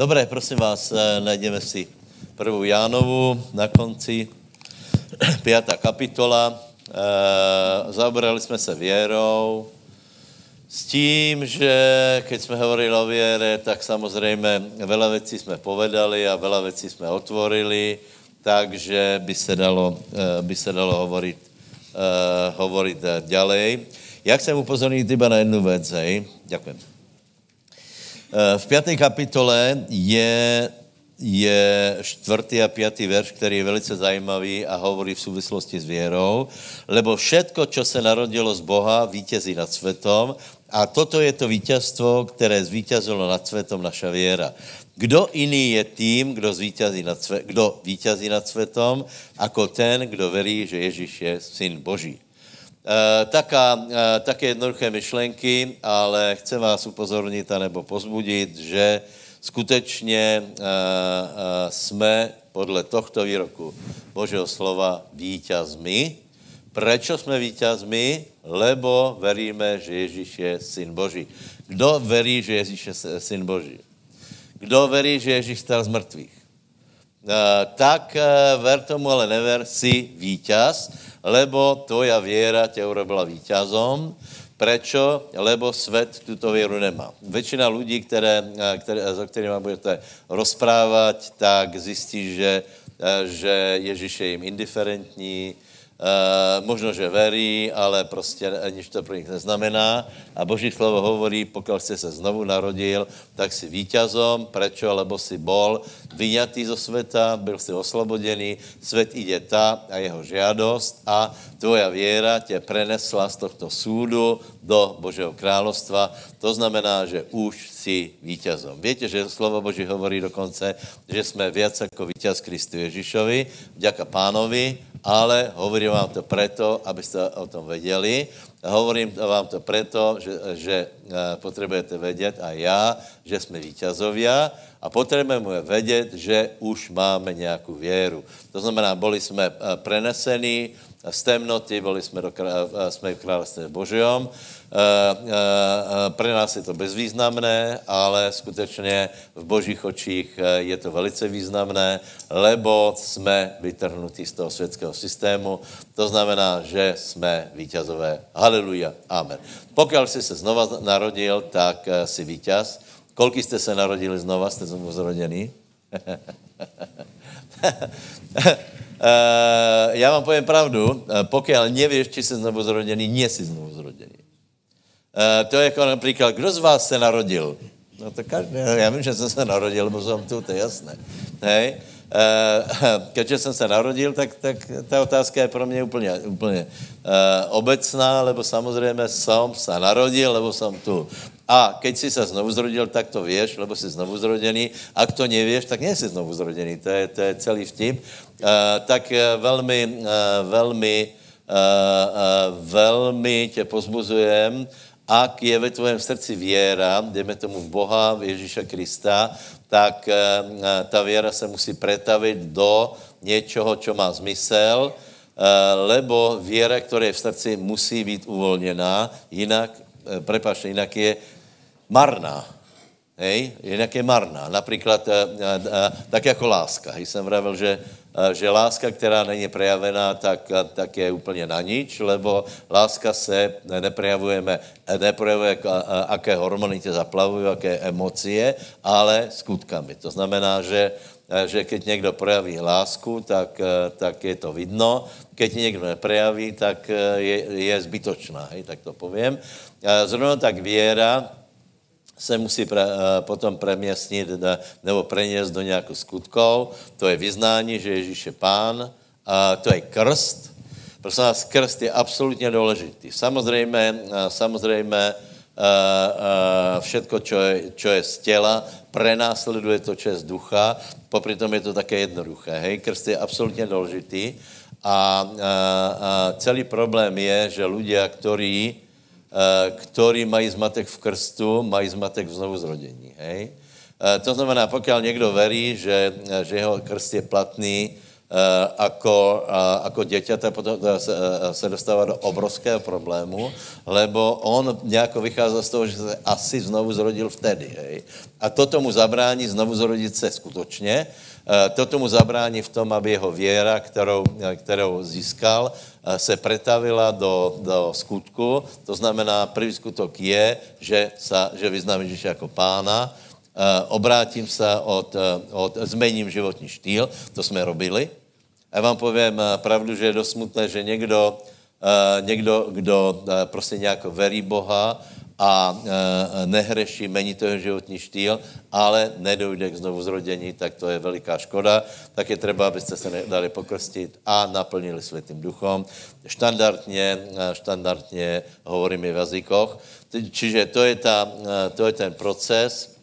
Dobré, prosím vás, eh, najdeme si prvou Jánovu na konci, pátá kapitola. E, zaobrali jsme se věrou, s tím, že keď jsme hovorili o věre, tak samozřejmě veľa věcí jsme povedali a veľa věcí jsme otvorili, takže by se dalo, eh, by se dalo hovorit, hovorit ďalej. Já chcem upozornit iba na jednu věc, hej. Ďakujem. Uh, v páté kapitole je, je čtvrtý a pátý verš, který je velice zajímavý a hovorí v souvislosti s věrou, lebo všetko, čo se narodilo z Boha, vítězí nad světom a toto je to vítězstvo, které zvítězilo nad světom naša věra. Kdo jiný je tím, kdo, zvítězí nad svět, kdo vítězí nad světom, jako ten, kdo verí, že Ježíš je syn Boží. E, taká, e, také jednoduché myšlenky, ale chci vás upozornit anebo pozbudit, že skutečně e, e, jsme podle tohto výroku Božího slova vítězmi. Prečo jsme vítězmi? Lebo veríme, že Ježíš je syn Boží. Kdo verí, že Ježíš je syn Boží? Kdo verí, že Ježíš stal z mrtvých? tak ver tomu, ale never, si víťaz, lebo tvoja věra tě urobila víťazom. Prečo? Lebo svět tuto věru nemá. Většina lidí, které, které, za kterými budete rozprávat, tak zjistí, že, že Ježíš je jim indiferentní, Uh, možno, že verí, ale prostě nič to pro nich neznamená. A Boží slovo hovorí, pokud jste se znovu narodil, tak si víťazom. Prečo? Lebo si bol vyňatý zo světa, byl si oslobodený, svět ide ta a jeho žiadost a tvoja věra tě prenesla z tohto súdu do Božího královstva. To znamená, že už si víťazom. Víte, že slovo Boží hovorí dokonce, že jsme víc jako víťaz Kristu Ježíšovi, vďaka pánovi, ale hovorím vám to preto, abyste o tom věděli. Hovorím vám to preto, že, že eh, potřebujete vědět a já, že jsme víťazovia a potřebujeme vědět, že už máme nějakou věru. To znamená, byli jsme eh, prenesení z temnoty, byli jsme, do, jsme v království Božím, Eh, eh, eh, Pro nás je to bezvýznamné, ale skutečně v božích očích je to velice významné, lebo jsme vytrhnutí z toho světského systému. To znamená, že jsme vítězové. Haleluja. Amen. Pokud jsi se znova narodil, tak si vítěz. Kolik jste se narodili znova? Jste znovu zroděný? Já vám povím pravdu, pokud nevíš, či jsi znovu zrodený, nie jsi znovu zrodený. Uh, to je jako například, kdo z vás se narodil? No to každý, já vím, že jsem se narodil, lebo jsem tu, to je jasné. Hej? Keďže jsem se narodil, tak, tak ta otázka je pro mě úplně, úplně obecná, lebo samozřejmě jsem se narodil, lebo jsem tu. A keď si se znovu zrodil, tak to víš, lebo jsi znovu zrodený. A to nevíš, tak nejsi znovu zrodený. To je, to je celý vtip. Uh, tak uh, velmi, uh, velmi, uh, velmi tě pozbuzujem, ak je ve tvém srdci věra, jdeme tomu v Boha, v Ježíša Krista, tak eh, eh, ta věra se musí pretavit do něčeho, čo má zmysel, eh, lebo věra, která je v srdci, musí být uvolněná, jinak, prepáčte, jinak je marná. Hej? Jinak je marná. Například tak jako láska. Hej, jsem vravil, že že láska, která není prejavená, tak, tak je úplně na nič, lebo láska se neprejavujeme, neprejavuje, aké hormony tě zaplavují, aké emocie, ale skutkami. To znamená, že že keď někdo prejaví lásku, tak, tak je to vidno. Keď někdo neprejaví, tak je, je zbytočná, hej, tak to povím. Zrovna tak věra, se musí pre, eh, potom preměstnit nebo preněst do nějakou skutkov. To je vyznání, že Ježíš je pán. A to je krst. Prosím vás, krst je absolutně důležitý. Samozřejmě, eh, samozřejmě eh, všetko, čo je, čo je z těla, prenásleduje to, čo je z ducha, popri tom je to také jednoduché. Hej, krst je absolutně důležitý. A, a, a celý problém je, že lidé, kteří Eh, ktorí mají zmatek v krstu, mají zmatek v znovu zrodění. Hej? Eh, to znamená, pokud někdo verí, že, že jeho krst je platný, ako, ako děťata potom se, se dostává do obrovského problému, lebo on nějak vychází z toho, že se asi znovu zrodil vtedy. Hej? A toto mu zabrání znovu zrodit se skutečně, toto mu zabrání v tom, aby jeho věra, kterou, kterou získal, se pretavila do, do skutku. To znamená, první skutok je, že, sa, že vyznám Ježíše jako pána, obrátím se od, od, zmením životní štýl, to jsme robili, já vám povím eh, pravdu, že je dost smutné, že někdo, eh, někdo kdo eh, prostě nějak verí Boha a nehreší, mení to životní štýl, ale nedojde k znovu zrodění, tak to je veliká škoda. Tak je třeba, abyste se dali pokrstit a naplnili světým duchom. Štandardně, štandardně hovoríme v jazykoch. Čiže to je, ta, to je ten proces,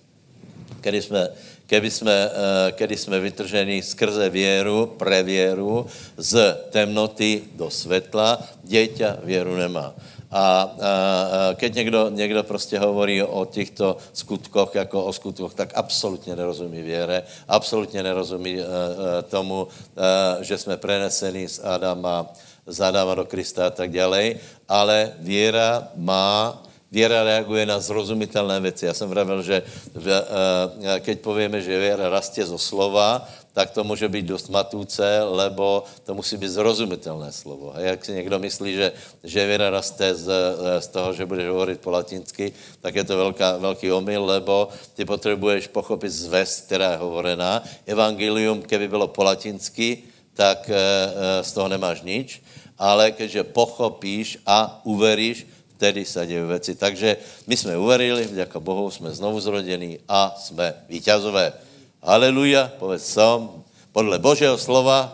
který jsme keby jsme, kedy jsme vytrženi skrze věru, pre věru, z temnoty do světla, děťa věru nemá. A, a, a keď někdo, někdo prostě hovorí o těchto skutkoch jako o skutkoch, tak absolutně nerozumí věre, absolutně nerozumí a, eh, tomu, a, že jsme preneseni z Adama, z Adama do Krista a tak dále, ale věra má Věra reaguje na zrozumitelné věci. Já jsem vravil, že v, uh, keď povíme, že věra rastě zo slova, tak to může být dost matůce, lebo to musí být zrozumitelné slovo. A jak si někdo myslí, že, že věra raste z, eh, z toho, že budeš hovorit po latinsky, tak je to velká, velký omyl, lebo ty potřebuješ pochopit zvěst, která je hovorená. Evangelium, keby bylo po latinsky, tak uh, z toho nemáš nič, ale keďže pochopíš a uveríš, vtedy se dějí věci. Takže my jsme uverili, vďaka Bohu jsme znovu zrodení a jsme vítězové. Haleluja, povedz som, podle Božího slova,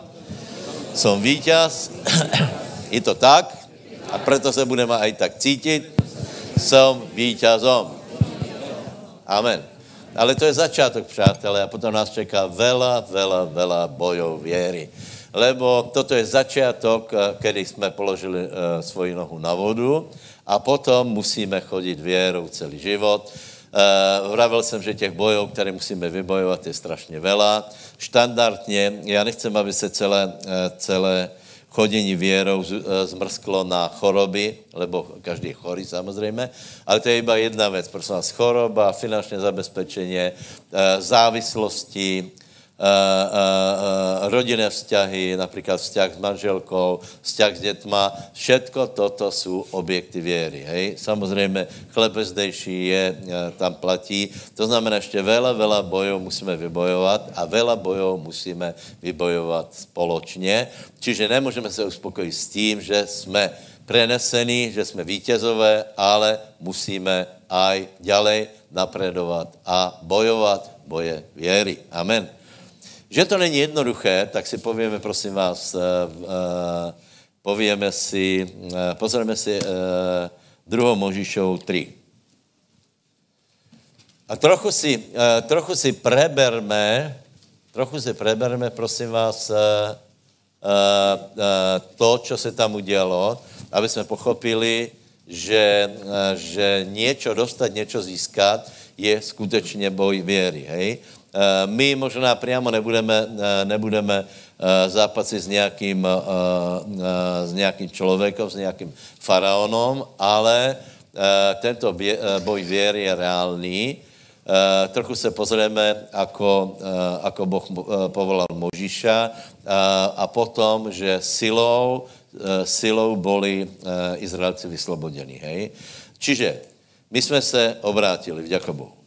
som vítěz, je to tak, a proto se budeme aj tak cítit, som vítězom. Amen. Ale to je začátek, přátelé, a potom nás čeká vela, vela, vela bojov věry. Lebo toto je začátek, eh, kedy jsme položili uh, svoji nohu na vodu a potom musíme chodit věrou celý život. Uh, vravil jsem, že těch bojů, které musíme vybojovat, je strašně vela. Štandardně, já nechcem, aby se celé, uh, celé chodění věrou uh, zmrsklo na choroby, lebo každý je chorý samozřejmě, ale to je iba jedna věc, prosím vás, choroba, finančné zabezpečení, závislosti, uh, uh, rodinné vzťahy, například vzťah s manželkou, vzťah s dětma, všetko toto jsou objekty věry. Hej? Samozřejmě chleb zdejší je, tam platí. To znamená, ještě vela, vela bojů musíme vybojovat a vela bojů musíme vybojovat společně. Čiže nemůžeme se uspokojit s tím, že jsme prenesení, že jsme vítězové, ale musíme aj ďalej napredovat a bojovat boje věry. Amen. Že to není jednoduché, tak si povíme, prosím vás, uh, uh, povíme si, uh, pozrieme si uh, druhou Možišou 3. A trochu si, trochu si preberme, trochu si preberme, prosím vás, to, co se tam udělalo, aby jsme pochopili, že, že něco dostat, něco získat, je skutečně boj věry. Hej? Eh, my možná přímo nebudeme, eh, nebudeme eh, zápasit s nějakým, s nějakým člověkem, s nějakým faraonom, ale tento boj věry je reálný. Trochu se pozrieme, ako, ako Boh povolal Možiša a potom, že silou, silou boli Izraelci vyslobodení. Hej? Čiže my jsme se obrátili, vďaka Bohu.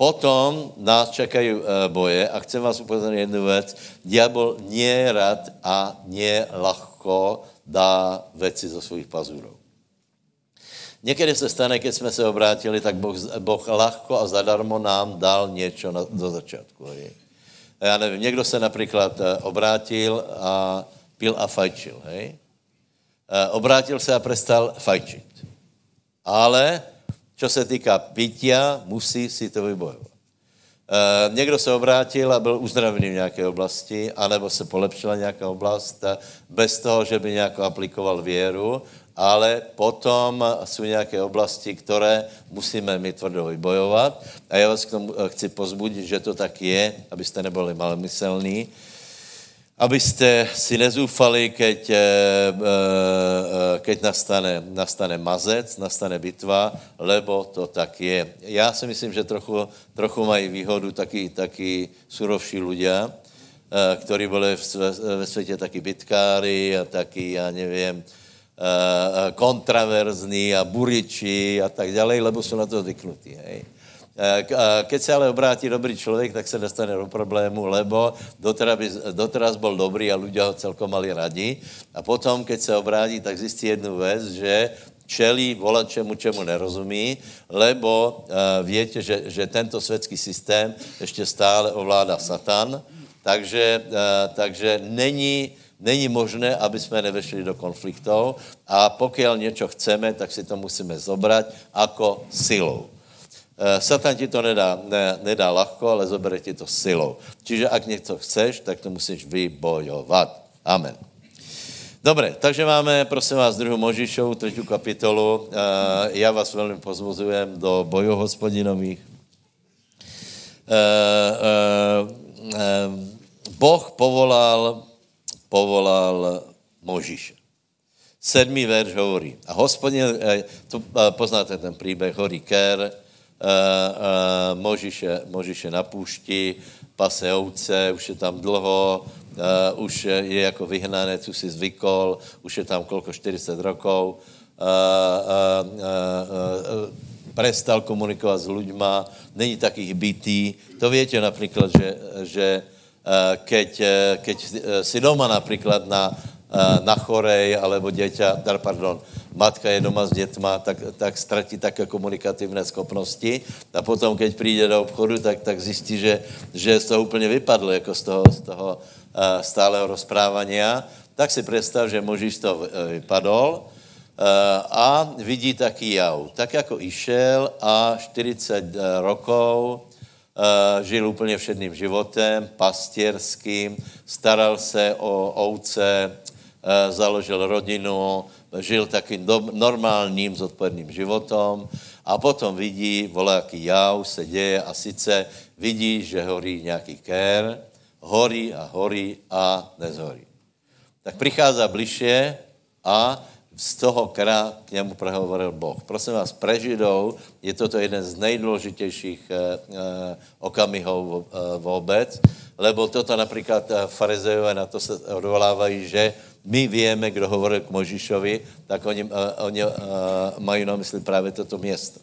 Potom nás čekají uh, boje a chcem vás upozornit jednu věc. Diabol nie rad a nie lahko dá věci zo svých pazurů. Někdy se stane, když jsme se obrátili, tak boh, boh lahko a zadarmo nám dal něco na, do začátku. Hej. Já nevím, někdo se například uh, obrátil a pil a fajčil. Hej. Uh, obrátil se a prestal fajčit. Ale co se týká pitia, musí si to vybojovat. E, někdo se obrátil a byl uzdravený v nějaké oblasti, anebo se polepšila nějaká oblast bez toho, že by nějak aplikoval věru, ale potom jsou nějaké oblasti, které musíme mít tvrdo vybojovat. A já vás k tomu chci pozbudit, že to tak je, abyste nebyli malomyselní. Abyste si nezúfali, keď, eh, eh, keď nastane, nastane mazec, nastane bitva, lebo to tak je. Já si myslím, že trochu, trochu mají výhodu taky, taky surovší ľudia, eh, ktorí byli ve světě taky bitkári a taky, já nevím, kontraverzní a buriči a tak dále, lebo jsou na to zvyknutí. Hej. Keď se ale obrátí dobrý člověk, tak se dostane do problému, lebo doteraz, by, doteraz byl dobrý a ľudia ho celkom mali radi. A potom, keď se obrátí, tak zjistí jednu věc, že čelí volačemu, čemu nerozumí, lebo uh, viete, že, že tento světský systém ještě stále ovládá Satan, takže, takže není, není možné, aby jsme nevešli do konfliktov a pokud něco chceme, tak si to musíme zobrať jako silou. Eh, Satan ti to nedá, ne, nedá lahko, ale zobere ti to silou. Čiže ak něco chceš, tak to musíš vybojovat. Amen. Dobre, takže máme, prosím vás, druhou Možišovu, třetí kapitolu. Eh, já vás velmi pozvozujem do bojů hospodinových. Eh, boh povolal, povolal Možiše. Sedmý verš hovorí. A hospodin, to poznáte ten příběh, horí Ker, Možiše, Možiše na půšti, pase ovce, už je tam dlho, uh, už je jako vyhnanec, už si zvykol, už je tam kolko 40 rokov, prestal komunikovat s ľuďma, není takých bytý. To větě například, že, že keď, keď si doma například na, na chorej, alebo dieťa, pardon, matka je doma s dětma, tak, tak ztratí také komunikativné schopnosti a potom, keď přijde do obchodu, tak, tak zjistí, že, že z toho úplně vypadlo, jako z toho, z toho uh, stáleho rozprávania. Tak si představ, že možíš z toho vypadol uh, a vidí taký jav. Tak jako išel a 40 rokov uh, žil úplně všedným životem, pastierským, staral se o ovce, založil rodinu, žil takým do, normálním, zodpovědným životom a potom vidí, voláký jav se děje a sice vidí, že horí nějaký kér, horí a horí a nezhorí. Tak přichází bližšie a z toho kra k němu prehovoril Boh. Prosím vás, pre Židou je toto jeden z nejdůležitějších eh, eh, okamihov eh, vůbec, lebo toto například farizejové na to se odvolávají, že my víme, kdo hovoril k Možišovi, tak oni, uh, oni uh, mají na mysli právě toto město.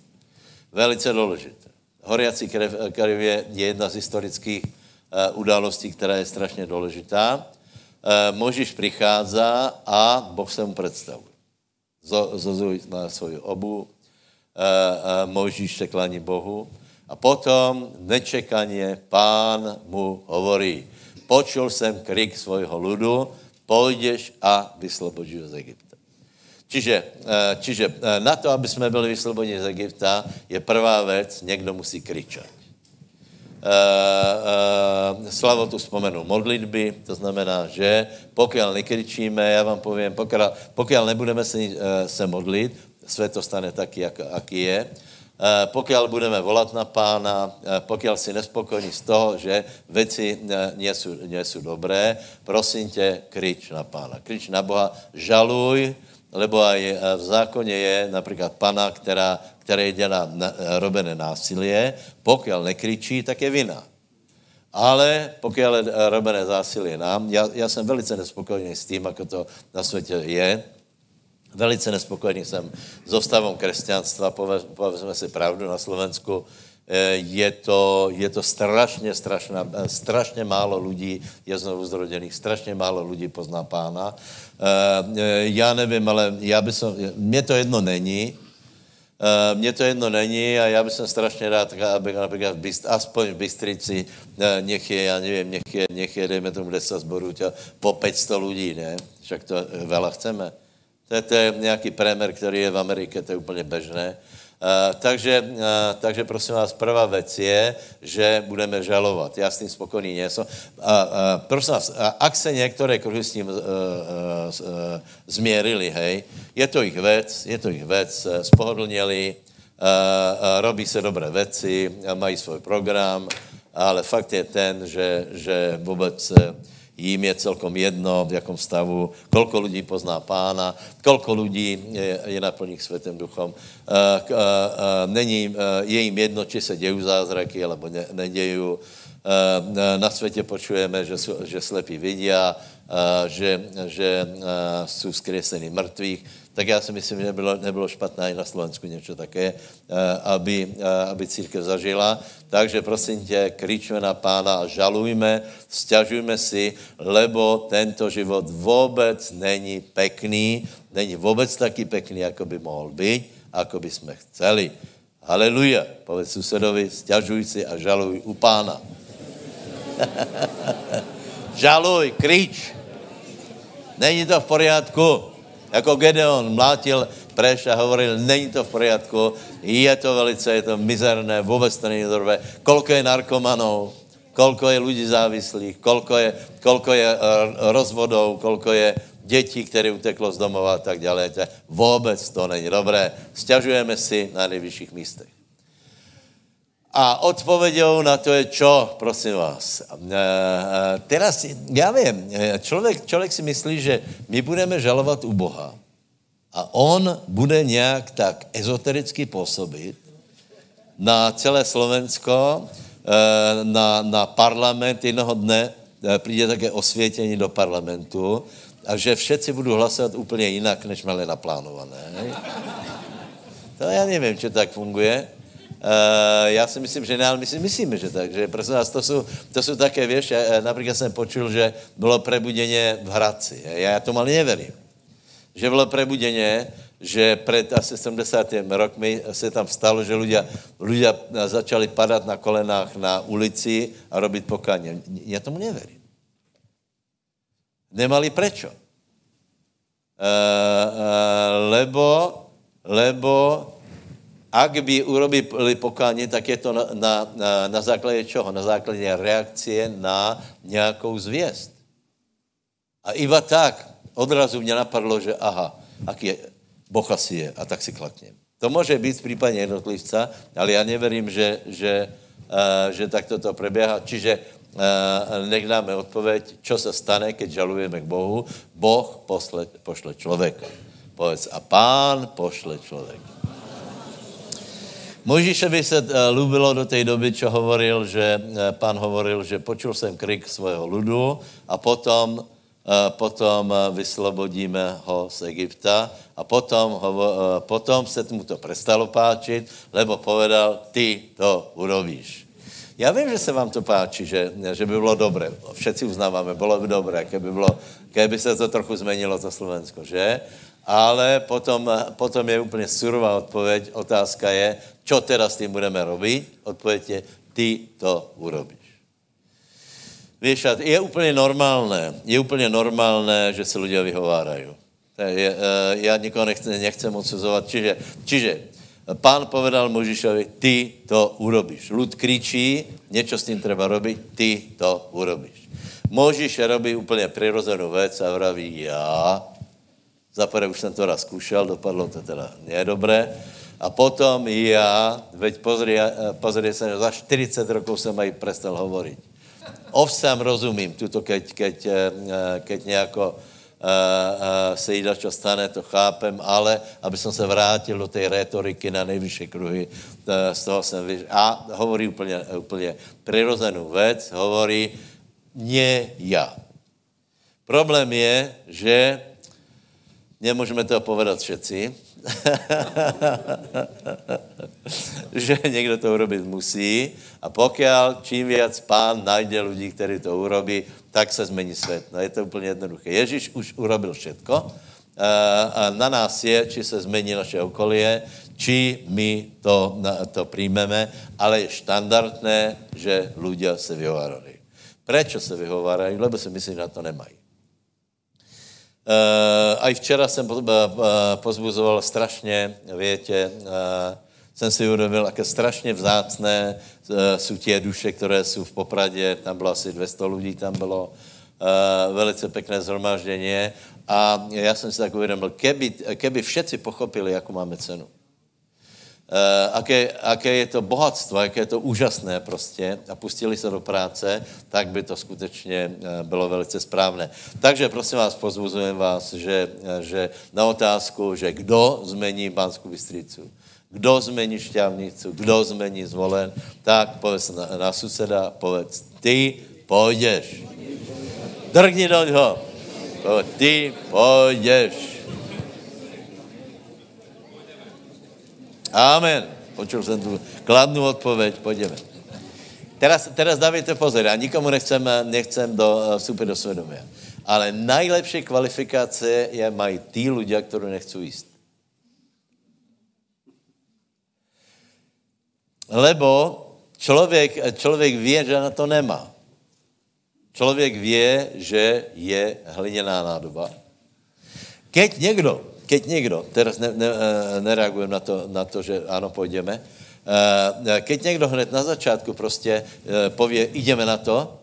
Velice důležité. Horiací krev, krev je, je jedna z historických uh, událostí, která je strašně důležitá. Uh, Možiš přichází a Boh se mu představuje. Zozuj na svoji obu, uh, uh, Možiš se klání Bohu a potom nečekaně pán mu hovorí, počul jsem krik svojho ludu, půjdeš a vyslobodíš z Egypta. Čiže, eh, čiže eh, na to, aby jsme byli vyslobodeni z Egypta, je prvá věc, někdo musí kričat. Uh, uh, Slavo tu vzpomenul modlitby, to znamená, že pokud nekričíme, já vám povím, pokud, pokud nebudeme se, se modlit, svět to stane taky, jak, jaký je, Eh, pokud budeme volat na pána, eh, pokud si nespokojní z toho, že věci eh, nejsou dobré, prosím tě, krič na pána. Krič na Boha, žaluj, lebo aj v zákoně je například pana, která, které dělá robené násilie, pokud nekričí, tak je vina. Ale pokud je robené zásilie nám, já, já jsem velice nespokojený s tím, ako to na světě je, Velice nespokojený jsem s stavom křesťanstva, povedzme si pravdu na Slovensku, eh, je to, je to strašně, strašná, eh, strašně málo lidí je znovu zrodených, strašně málo lidí pozná pána. Eh, já nevím, ale já by som, mně to jedno není, mně to jedno není a já bych strašně rád, aby například v Byst, aspoň v Bystrici, nech je, já nevím, nech je, nech je, dejme tomu 10 zborů, po 500 lidí, ne? Však to veľa chceme. To je, to je nějaký prémer, který je v Americe, to je úplně bežné. Uh, takže, uh, takže prosím vás, prvá věc je, že budeme žalovat. Já s tím spokojný nejsem. Uh, uh, prosím vás, uh, ak se některé kruhy s tím uh, uh, uh, změrili, hej, je to jich věc, je to jich věc, uh, spohodlněli, uh, uh, robí se dobré věci, uh, mají svůj program, ale fakt je ten, že, že vůbec uh, jim je celkom jedno, v jakom stavu, kolko lidí pozná pána, kolko lidí je, je naplných světem duchom. Uh, uh, uh, není, je jim jedno, či se dějí zázraky, alebo ne, nedějí. Na světě počujeme, že, že slepí vidí, uh, že, že uh, jsou vzkresení mrtvých tak já si myslím, že nebylo, nebylo špatné i na Slovensku něco také, eh, aby, eh, aby církev zažila. Takže prosím tě, kričme na pána a žalujme, stěžujme si, lebo tento život vůbec není pekný, není vůbec taky pekný, jako by mohl být, jako by jsme chceli. Haleluja. Povedz susedovi, stěžuj si a žaluj u pána. žaluj, krič. Není to v poriadku. Jako Gedeon mlátil preš a hovoril, není to v poriadku, je to velice, je to mizerné, vůbec to není dobré. Kolko je narkomanů, kolko je lidí závislých, kolko je, kolko je uh, rozvodů, kolko je dětí, které uteklo z domova a tak dále. Vůbec to není dobré. Stěžujeme si na nejvyšších místech. A odpověďou na to je čo, prosím vás. E, e, teraz, já vím, člověk, člověk si myslí, že my budeme žalovat u Boha a on bude nějak tak ezotericky působit na celé Slovensko, e, na, na parlament jednoho dne přijde také osvětění do parlamentu a že všetci budou hlasovat úplně jinak, než měli naplánované. To já nevím, či tak funguje. Uh, já si myslím, že ne, ale my si myslíme, že tak. Že prosím vás, to jsou, to jsou také, věš, já, například jsem počul, že bylo prebudeně v Hradci. Já to ale neverím. Že bylo prebudeně, že před asi 70. rokmi se tam stalo, že ľudia, ľudia začali padat na kolenách na ulici a robit pokáně. Já tomu neverím. Nemali prečo. Uh, uh, lebo, lebo ak by urobili pokání, tak je to na, na, na, na základě čeho? Na základě reakcie na nějakou zvěst. A iba tak odrazu mě napadlo, že aha, aký je, Boh asi je, a tak si klaknem. To může být v případě jednotlivca, ale já neverím, že, že, uh, že takto to preběhá. Čiže uh, nech dáme odpověď, čo se stane, keď žalujeme k Bohu. Boh posle, pošle člověka. Povedz, a pán pošle člověka. Mojžíšovi se uh, lubilo do té doby, čo hovoril, že uh, pán hovoril, že počul jsem krik svého ludu a potom, uh, potom vyslobodíme ho z Egypta a potom, potom se mu to prestalo páčit, lebo povedal, ty to urobíš. Já vím, že se vám to páčí, že, že by bylo dobré. Všetci uznáváme, bylo by dobré, keby, bylo, keby se to trochu změnilo, to Slovensko, že? Ale potom, potom je úplně surová odpověď. Otázka je, čo teda s tím budeme robit? Odpověď je, ty to urobíš. Víš, je úplně normálné, je úplně normálné, že se lidé vyhovárají. Je, eh, já nikoho nechci, nechcem odsuzovat. Čiže, čiže pán povedal Možišovi, ty to urobíš. Lud kričí, něco s tím třeba robit, ty to urobíš. Možiš robí úplně přirozenou věc a vraví, já. Zaprvé už jsem to raz zkoušel, dopadlo to teda nedobré. A potom já, veď pozri, pozri se, za 40 rokov jsem aj prestal hovoriť. Ovsem rozumím, tuto keď, keď, eh, keď nejako uh, uh, se jí čo stane, to chápem, ale aby som se vrátil do té retoriky na nejvyšší kruhy, uh, z toho jsem vyš... A hovorí úplně, úplně přirozenou věc, hovorí nie já. Problém je, že nemůžeme to povedat všetci, že někdo to urobit musí a pokud čím víc pán najde lidí, kteří to urobí, tak se změní svět. No je to úplně jednoduché. Ježíš už urobil všetko a na nás je, či se změní naše okolie, či my to, to přijmeme, ale je štandardné, že ľudia se vyhovárají. Proč se vyhovárají? Lebo si myslí, že na to nemají. Uh, aj včera jsem uh, pozbuzoval strašně, větě, jsem si uvědomil, jaké strašně vzácné uh, jsou tě duše, které jsou v Popradě, tam bylo asi 200 lidí, tam bylo velice pěkné zhromáždění a já jsem si tak uvědomil, keby, keby všetci pochopili, jakou máme cenu. Uh, aké, aké je to bohatstvo, jaké je to úžasné prostě a pustili se do práce, tak by to skutečně uh, bylo velice správné. Takže prosím vás, pozbuzujem vás, že, uh, že na otázku, že kdo zmení Banskou Bystricu, kdo zmení šťavnicu, kdo zmení zvolen, tak povedz na, na suseda, povedz, ty půjdeš. Drgni do něho. Ty půjdeš. Amen. Počul jsem tu kladnou odpověď, pojďme. Teraz, teraz dávajte pozor, já nikomu nechcem, nechcem do, eh, vstupit do svědomí. Ale nejlepší kvalifikace je mají tí ľudia, kteří nechcú jíst. Lebo člověk, člověk ví, že na to nemá. Člověk ví, že je hliněná nádoba. Keď někdo keď někdo, teraz ne, ne, eh, nereagujem na to, na to, že ano, půjdeme, eh, keď někdo hned na začátku prostě eh, pově, ideme na to,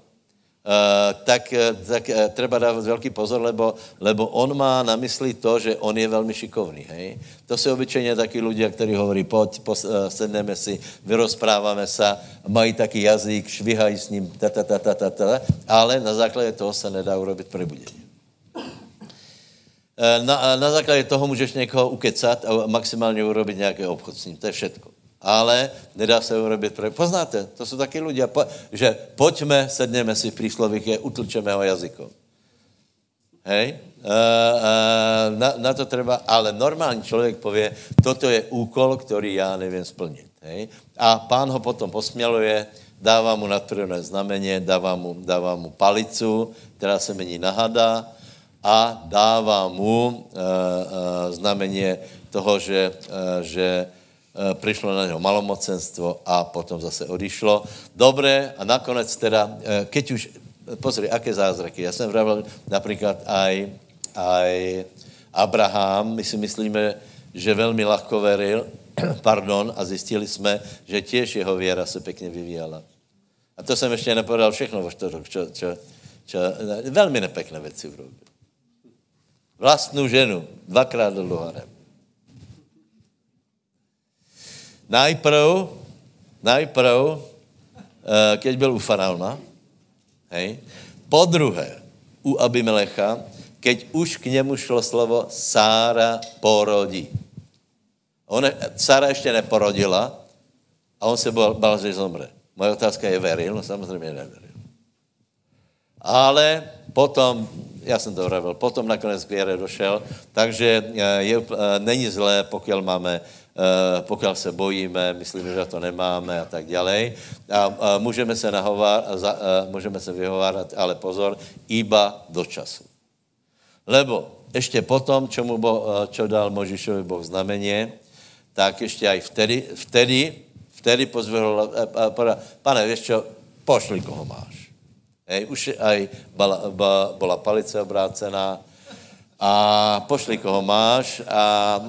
tak, tak treba dávat velký pozor, lebo, lebo on má na mysli to, že on je velmi šikovný. Hej? To jsou obyčejně taky lidé, kteří hovorí, pojď, sedneme si, vyrozpráváme se, mají taký jazyk, švihají s ním, ta, ta, ta, ta, ta, ta, ale na základě toho se nedá urobit prebudení. Eh, na, na základě toho můžeš někoho ukecat a maximálně urobit nějaké obchod s ním. To je všetko. Ale nedá se urobit. Poznáte, to jsou taky lidé, po, že pojďme, sedněme si v příslovích, je utlčeme ho jazykom. Hej? Uh, na, na to treba, ale normální člověk pově, toto je úkol, který já nevím splnit. Hej? A pán ho potom posměluje, dává mu nadpřirozené znamení, dává mu, dává mu palicu, která se mení na hada, a dává mu uh, uh, znamení toho, že, uh, že přišlo na něho malomocenstvo a potom zase odišlo. Dobré, a nakonec teda, keď už, pozri, aké zázraky. Já jsem vravil například aj, aj Abraham, my si myslíme, že velmi lahko veril, pardon, a zjistili jsme, že těž jeho věra se pěkně vyvíjela. A to jsem ještě nepovedal všechno, čo, čo, čo, čo, velmi nepekné věci urobil vlastnou ženu dvakrát do harem. Najprv, najprv, eh, keď byl u faraona, hej, po druhé, u Abimelecha, keď už k němu šlo slovo Sára porodí. On, Sára ještě neporodila a on se bal, bal že zomře. Moje otázka je, veril? No samozřejmě neveril. Ale potom já jsem to vravil, potom nakonec k věre došel, takže eh, je, eh, není zlé, pokud máme, eh, pokud se bojíme, myslíme, že to nemáme a tak dále. A můžeme se, nahovár, můžeme se vyhovárat, ale pozor, iba do času. Lebo ještě potom, čo, mu bo, čo dal Možišovi Boh znamení, tak ještě aj vtedy, vtedy, vtedy pozvedl, pane, víš čo, pošli, koho máš. Hej, už aj bola, bola palice obrácená a pošli, koho máš a, a, a, a,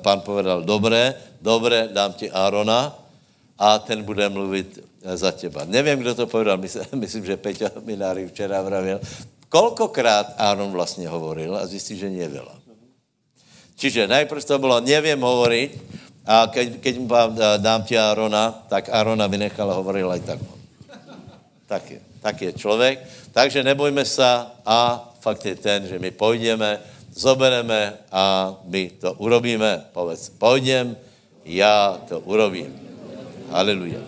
pán povedal, dobré, dobré, dám ti Árona a ten bude mluvit za těba. Nevím, kdo to povedal, myslím, že Peťa Mináry včera vravil. Kolkokrát Áron vlastně hovoril a zjistí, že nevěla. Čiže najprv to bylo, nevím hovoriť, a keď, keď mu dám ti Arona, tak Arona vynechal a hovoril aj tak. Tak je, tak je člověk. Takže nebojme se a fakt je ten, že my půjdeme, zobereme a my to urobíme. Povedz, půjdem, já to urobím. Haleluja.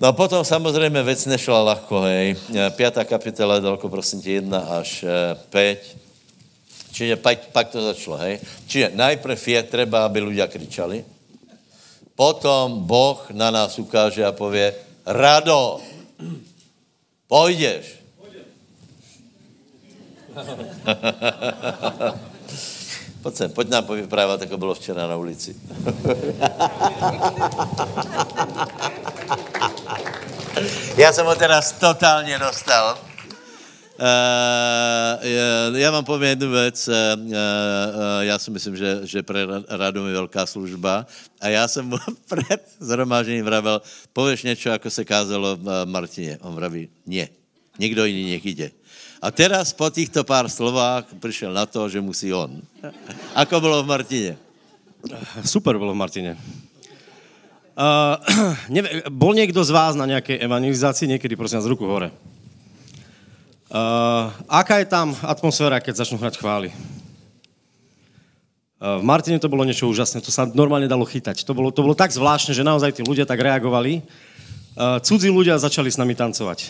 No a potom samozřejmě věc nešla lahko, hej. Pětá kapitola, dalko prosím tě, jedna až eh, pět. Čiže pak, pak to začalo, hej. Čiže najprv je třeba, aby ľudia kričali, potom Boh na nás ukáže a pově, rado, půjdeš. Pojď sem, pojď nám povyprávat, jako bylo včera na ulici. Já jsem ho teraz totálně dostal. Uh, já vám povím jednu věc. Uh, já si myslím, že, že pre Radu je velká služba. A já jsem před zhromážením vravel, pověš něco, jako se kázalo Martině. On vraví, ne, nikdo jiný někde. A teraz po těchto pár slovách přišel na to, že musí on. Ako bylo v Martině. Super bolo v Martine. Uh, nevie, bol niekto z vás na nejakej evangelizácii? Niekedy, prosím vás, ruku hore. Uh, aká je tam atmosféra, keď začnú hrať chvály? Uh, v Martine to bolo niečo úžasné, to sa normálne dalo chytať. To bolo, to bolo tak zvláštne, že naozaj tí ľudia tak reagovali. Uh, cudzí ľudia začali s nami tancovať.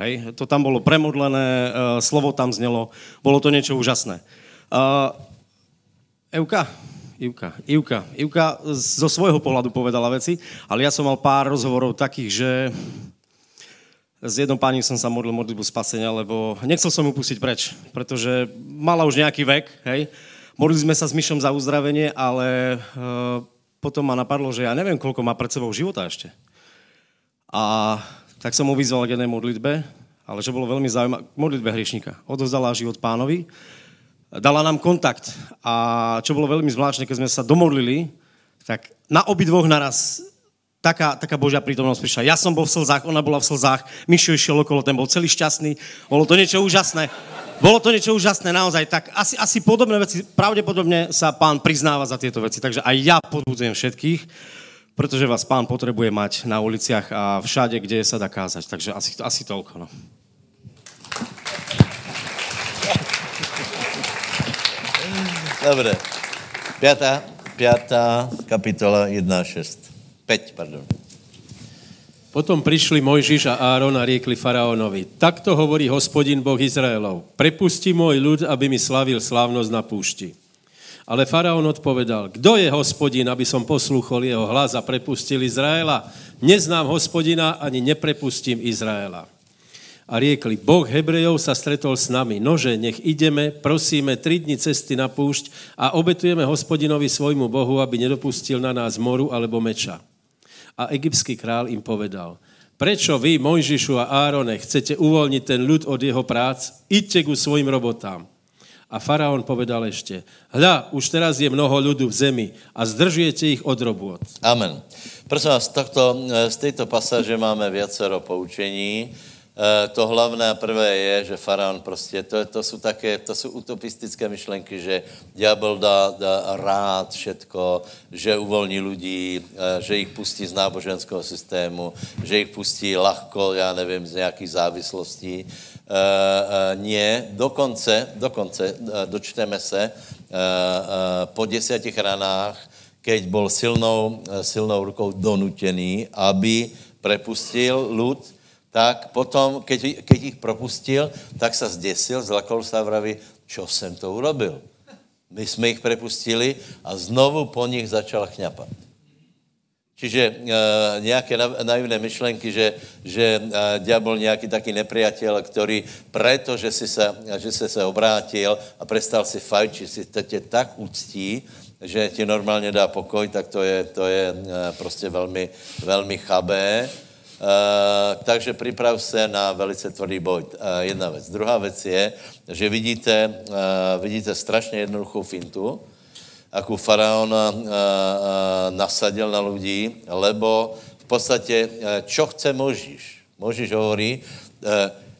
Hej, to tam bolo premodlené, slovo tam znelo, bolo to niečo úžasné. Euka, Ivka, Ivka, Ivka zo svojho pohľadu povedala veci, ale ja som mal pár rozhovorov takých, že s jednou pani som sa modlil modlitbu spasenia, lebo nechcel som ju pustiť preč, pretože mala už nejaký vek, hej. Modlili sme sa s Myšom za uzdravenie, ale uh, potom ma napadlo, že ja neviem, koľko má pred sebou života ešte. A tak som mu vyzval k jednej modlitbe, ale že bolo veľmi zaujímavé, modlitbe hriešníka. Odozdala život pánovi dala nám kontakt. A čo bolo veľmi zvláštne, keď sme sa domodlili, tak na obidvoch naraz taká, taká Božia prítomnosť prišla. Ja som bol v slzách, ona bola v slzách, Mišo išiel okolo, ten bol celý šťastný. Bolo to niečo úžasné. Bolo to niečo úžasné, naozaj. Tak asi, asi podobné veci, pravdepodobne sa pán priznáva za tieto veci. Takže aj ja podbudzujem všetkých, pretože vás pán potrebuje mať na uliciach a všade, kde sa dá kázať. Takže asi, asi toľko. No. Dobre. Piatá, piatá kapitola 1.6. 5, pardon. Potom prišli Mojžiš a Áron a riekli faraónovi, takto hovorí hospodin Boh Izraelov, prepusti môj ľud, aby mi slavil slávnosť na púšti. Ale faraón odpovedal, kdo je hospodin, aby som poslúchol jeho hlas a prepustil Izraela? Neznám hospodina, ani neprepustím Izraela a riekli, Boh Hebrejov sa stretol s nami. Nože, nech ideme, prosíme, tri dni cesty na púšť a obetujeme hospodinovi svojmu Bohu, aby nedopustil na nás moru alebo meča. A egyptský král im povedal, prečo vy, Mojžišu a Árone, chcete uvoľniť ten ľud od jeho prác? Idte ku svojim robotám. A faraón povedal ešte, hľa, už teraz je mnoho ľudu v zemi a zdržujete ich od robot. Amen. Prosím vás, takto, z tejto pasáže máme viacero poučení. Eh, to hlavné a prvé je, že faraon prostě, to, to jsou také, to jsou utopistické myšlenky, že diabol dá, dá rád všetko, že uvolní lidí, eh, že jich pustí z náboženského systému, že jich pustí lahko, já nevím, z nějakých závislostí. Uh, nie, dokonce, dokonce, dočteme se po desátich ranách, keď bol silnou, silnou rukou donutený, aby prepustil lud, tak potom, keď, keď ich propustil, tak sa zdesil, zlakol sa a vraví, čo jsem to urobil. My jsme ich prepustili a znovu po nich začal chňapat. Čiže e, nějaké naivné myšlenky, že, že e, diabol nějaký taký nepriateľ, který preto, že si se, že si se obrátil a prestal si fajčiť, si tě tak uctí, že ti normálně dá pokoj, tak to je, to je e, prostě velmi, velmi chabé. Uh, takže připrav se na velice tvrdý boj. Uh, jedna věc. Druhá věc je, že vidíte, uh, vidíte strašně jednoduchou fintu, jakou faraon nasadil na lidi, lebo v podstatě, čo chce Možíš? Možíš hovorí,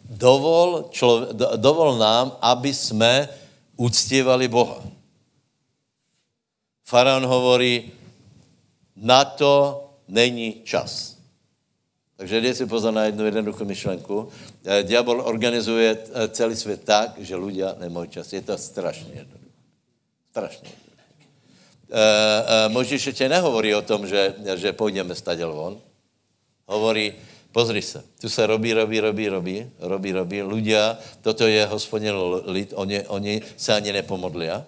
dovol, člo, do, dovol nám, aby jsme uctívali Boha. Faraon hovorí, na to není čas. Takže dej si pozor na jednu jednoduchou myšlenku. Eh, diabol organizuje eh, celý svět tak, že ľudia nemají čas. Je to strašně jednoduché. Strašně jednoduché. E, Možíš ještě nehovorí o tom, že, že půjdeme staděl von. Hovorí, pozri se, tu se robí, robí, robí, robí, robí, robí. Ľudia, toto je hospodin lid, oni, oni se ani nepomodlia.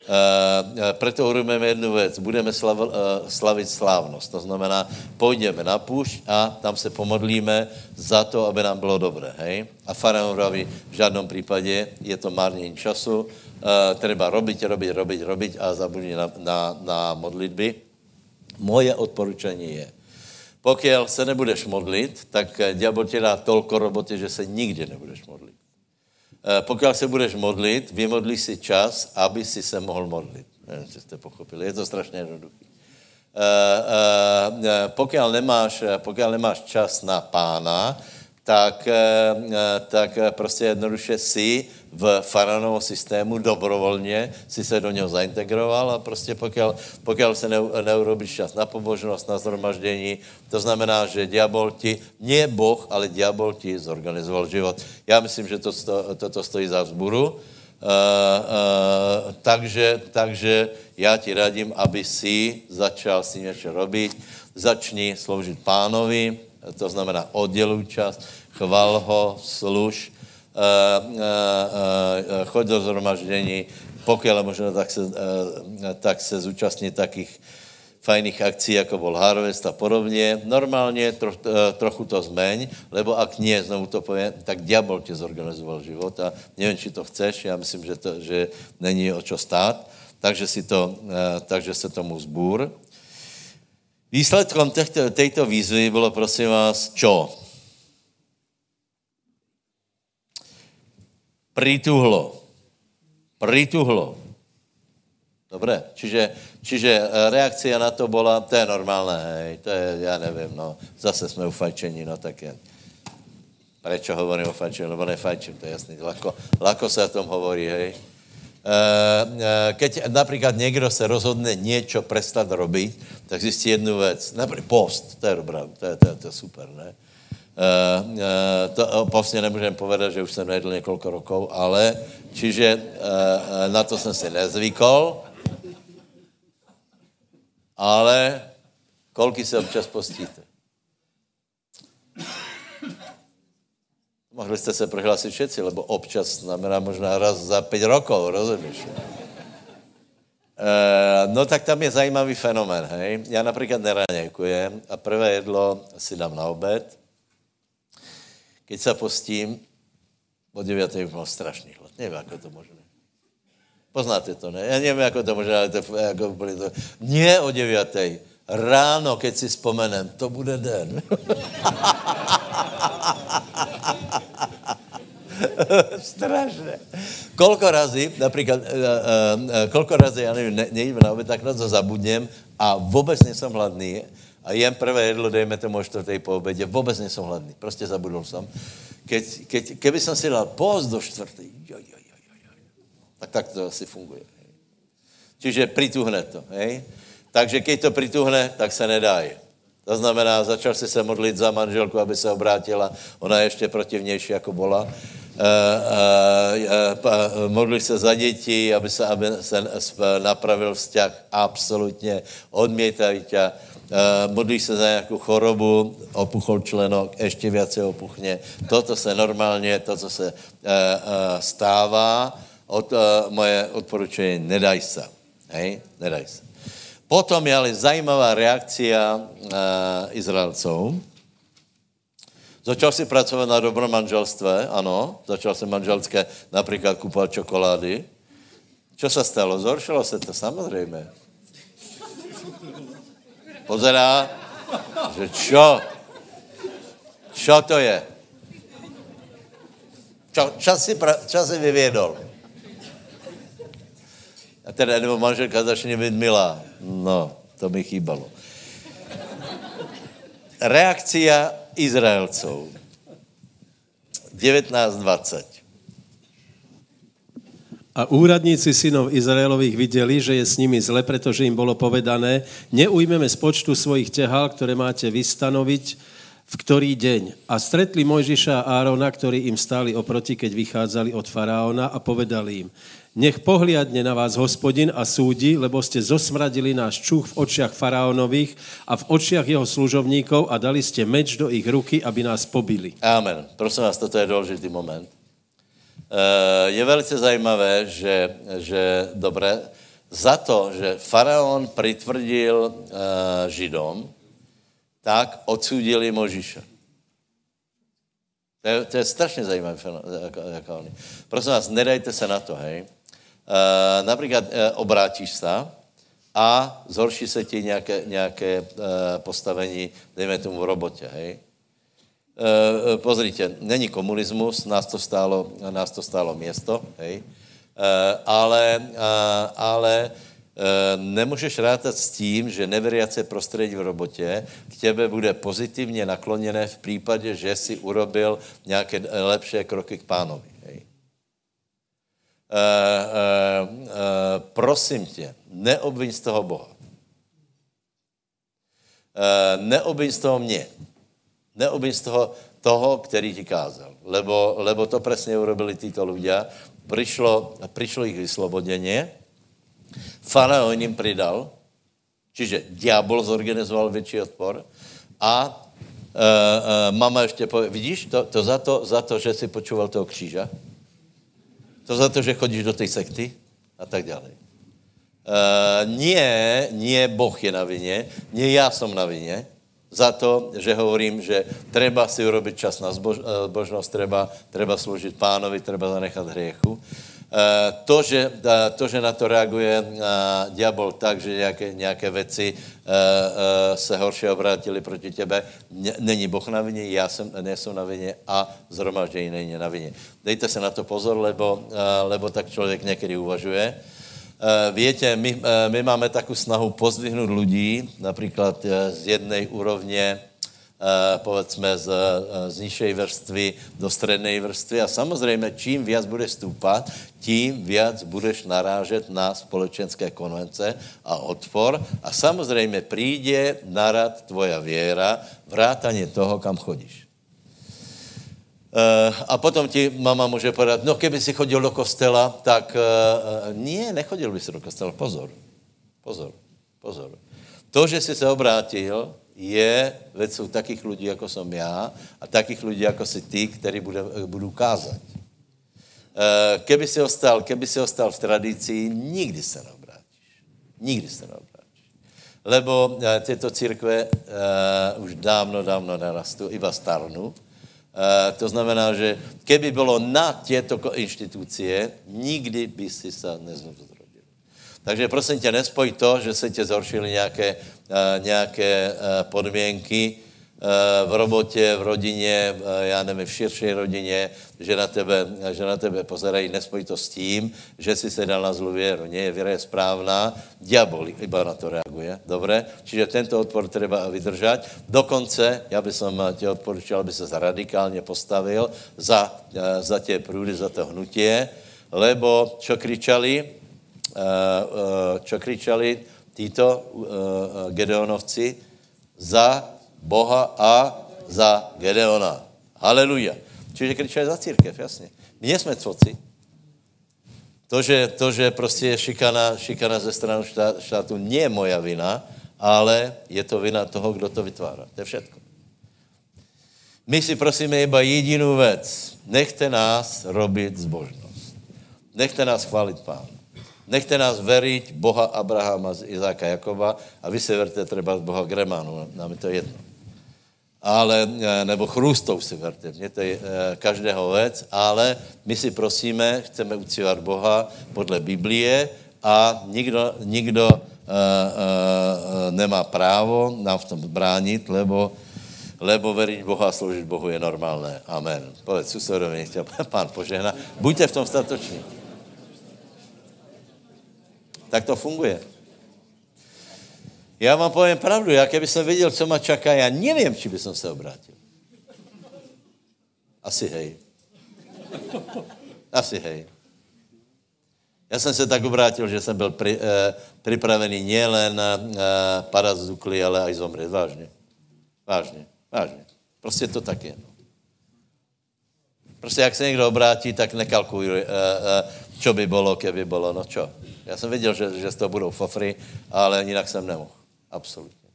Uh, preto urobíme jednu věc. Budeme slav, uh, slavit slávnost. To znamená, půjdeme na půšť a tam se pomodlíme za to, aby nám bylo dobré. Hej? A faraon praví, v žádném případě je to márnění času. Uh, treba robiť, robiť, robiť, robiť a zabudí na, na, na modlitby. Moje odporučení je, pokud se nebudeš modlit, tak diabol ti dá tolko roboty, že se nikdy nebudeš modlit. Eh, pokud se budeš modlit, vymodli si čas, aby si se mohl modlit. Nevím, jestli jste pochopili. Je to strašně jednoduché. Uh, uh, pokud, nemáš, pokud nemáš čas na pána, tak, eh, eh, tak prostě jednoduše si v faraonovom systému dobrovolně si se do něho zaintegroval a prostě pokud, pokud se neurobíš čas na pobožnost, na zhromaždění, to znamená, že diabol ti, nie Boh, ale diabol ti zorganizoval život. Já myslím, že to, to, toto stojí za vzburu. Uh, uh, takže, takže já ti radím, aby si začal s tím něco robit. Začni sloužit pánovi, to znamená odděluj čas, chval ho, služ, uh, uh, uh, choď do zhromaždění, pokud je možno, tak se, tak se zúčastní takých fajných akcí, jako bol Harvest a podobně. Normálně tro, trochu to zmeň, lebo ak nie, znovu to povím, tak diabol tě zorganizoval život a nevím, či to chceš, já myslím, že, to, že není o čo stát, takže, si to, takže se tomu zbůr. Výsledkom těchto, této výzvy bylo, prosím vás, čo? Prituhlo. Prituhlo. Dobré, čiže, čiže eh, reakcia na to byla, to je normálné, hej, to je, já nevím, no, zase jsme u fajčení, no tak je. Prečo hovorím o fajčení, lebo nefajčím, to je jasný, lako, lako se o tom hovorí, hej. Eh, eh, keď například někdo se rozhodne něco prestat robiť, tak zjistí jednu věc. Například post, to je dobrá, to je, to je, to je super, ne? Eh, to postně nemůžeme povedat, že už jsem nejedl několik rokov, ale čiže na to jsem si nezvykol, ale kolky se občas postíte? Mohli jste se prohlásit všetci, lebo občas znamená možná raz za pět rokov, rozumíš? E, no tak tam je zajímavý fenomén, hej. Já například neraněkujem a prvé jedlo si dám na obed. Keď se postím, od 9. už mám strašný hlad. Nevím, jak to možné. Poznáte to, ne? Já nevím, jak to možné, ale to, jako to... Nie o 9. Ráno, keď si vzpomenem, to bude den. Strašné. Kolko razy, například, uh, uh, kolko razy, já nevím, ne, nejím na oběd, tak na to zabudněm a vůbec nejsem hladný a jen prvé jedlo, dejme tomu o čtvrtej po obědě, vůbec nejsem hladný, prostě zabudl jsem. Keď, keď, keby jsem si dal post do čtvrtej, jo, jo, jo, jo, jo, tak tak to asi funguje. Čiže prituhne to, hej? Takže když to prituhne, tak se nedá. To znamená, začal si se modlit za manželku, aby se obrátila. Ona je ještě protivnější, jako byla. Uh, uh, uh, modli se za děti, aby se, aby se napravil vzťah. Absolutně odmětají tě. Uh, modlí se za nějakou chorobu, opuchol členok, ještě více opuchně. Toto se normálně, to, co se uh, uh, stává, od, moje odporučení, nedaj se. Hej, nedaj se. Potom je ale zajímavá reakcia uh, Izraelců. Začal si pracovat na dobrom manželstve, ano. Začal si manželské například kupovat čokolády. Co se stalo? Zhoršilo se to samozřejmě. Pozerá, že čo? Čo to je? Čo, čo, si, pra, čo si vyvědol? A teda nebo manželka začne být milá. No, to mi chýbalo. Reakcia Izraelců. 19.20. A úradníci synov Izraelových viděli, že je s nimi zle, protože jim bylo povedané, neujmeme z počtu svojich těhal, které máte vystanoviť, v ktorý deň. A stretli Mojžiša a Árona, ktorí im stáli oproti, keď vychádzali od faraóna a povedali im, nech pohliadne na vás hospodin a súdi, lebo ste zosmradili náš čuch v očiach faraónových a v očiach jeho služovníkov a dali ste meč do ich ruky, aby nás pobili. Amen. Prosím vás, toto je důležitý moment. Eh, je velice zajímavé, že, že dobré, za to, že faraon pritvrdil eh, Židom, tak odsudili Možiša. To je, to je strašně zajímavé. Jako, jako. Prosím vás, nedajte se na to, hej. Uh, například uh, obrátíš se a zhorší se ti nějaké, nějaké uh, postavení, dejme tomu v robotě, hej. Pozrite, není komunismus, nás to stálo, nás to stálo město, hej. Ale, ale nemůžeš rátat s tím, že neveriace prostředí v robotě k tebe bude pozitivně nakloněné v případě, že si urobil nějaké lepší kroky k pánovi. Hej. Uh, uh, uh, prosím tě, neobviň z toho Boha. Neobviň z toho mě. Neobviň z toho toho, který ti kázal. Lebo, lebo to přesně urobili títo ľudia. Přišlo, přišlo jich vysloboděně, faraon jim pridal, čiže diabol zorganizoval větší odpor a uh, uh, mama ještě pově, vidíš, to, to, za to za to, že si počúval toho kříža, to za to, že chodíš do té sekty a tak dále. Uh, nie, nie Boh je na vině, nie já jsem na vině, za to, že hovorím, že treba si urobiť čas na zbožnost, treba, treba sloužit pánovi, treba zanechat hriechu. Eh, to, že, eh, to, že na to reaguje eh, diabol tak, že nějaké, nějaké věci se horší obrátili proti tebe, není Boh na vině, já jsem, nejsem na vině a zhromaždění není na vině. Dejte se na to pozor, lebo, lebo tak člověk někdy uvažuje. Víte, my, my máme takovou snahu pozdvihnout lidí, například z jedné úrovně Eh, povedzme z, eh, z nižšej vrstvy do střední vrstvy a samozřejmě čím víc budeš stoupat, tím víc budeš narážet na společenské konvence a odpor a samozřejmě přijde narad tvoja věra, vrátanie toho, kam chodíš. Uh, a potom ti mama může povedat, no keby si chodil do kostela, tak uh, nie, nechodil by si do kostela. Pozor, pozor, pozor. To, že jsi se obrátil, je věcou takých lidí, jako jsem já, a takých lidí, jako si ty, který bude, budu kázat. Eh, keby si ostal, keby si ostal v tradici, nikdy se neobrátíš. Nikdy se neobrátíš. Lebo eh, tyto církve uh, už dávno, dávno narastou, iba starnu. Uh, to znamená, že keby bylo na těto institucie, nikdy by si se neznovu takže prosím tě, nespoj to, že se tě zhoršily nějaké, nějaké uh, podmínky uh, v robotě, v rodině, já nevím, v širší rodině, že na tebe, že na tebe pozerají, nespoj to s tím, že si se dal na zlou věru. Nie, věra je správná, diabol iba na to reaguje, dobré? Čiže tento odpor treba vydržať. Dokonce, já bych tě odporučil, aby se radikálně postavil za, za tě průdy, za to hnutie, lebo čo kričali, Eh, eh, čo kričali títo eh, Gedeonovci za Boha a za Gedeona. Haleluja. Čiže kričali za církev, jasně. My nejsme coci. To, že, to, že prostě je šikana, šikana ze strany štátu, nie je moja vina, ale je to vina toho, kdo to vytváří. To je všetko. My si prosíme iba jedinou věc. Nechte nás robit zbožnost. Nechte nás chválit Pána. Nechte nás veriť Boha Abrahama, Izáka, Jakoba a vy se verte třeba Boha Gremánu, nám je to jedno. Ale, e, nebo chrůstov si verte, mě to je e, každého věc, ale my si prosíme, chceme uctívat Boha podle Biblie a nikdo, nikdo uh, uh, nemá právo nám v tom bránit, lebo, lebo veriť Boha a sloužit Bohu je normálné. Amen. Povedz susedovi, nech pán požehna. Buďte v tom statoční. Tak to funguje. Já vám povím pravdu, já keby jsem věděl, co ma čaká, já nevím, či by som se obrátil. Asi hej. Asi hej. Já jsem se tak obrátil, že jsem byl pri, eh, připravený nielen eh, padat z dukly, ale aj zomřít. Vážně. Vážně. Vážně. Prostě to tak je. No. Prostě jak se někdo obrátí, tak nekalkuluj, eh, eh, čo by bylo, keby bylo, no čo. Já jsem věděl, že, že z toho budou fofry, ale jinak jsem nemohl. Absolutně.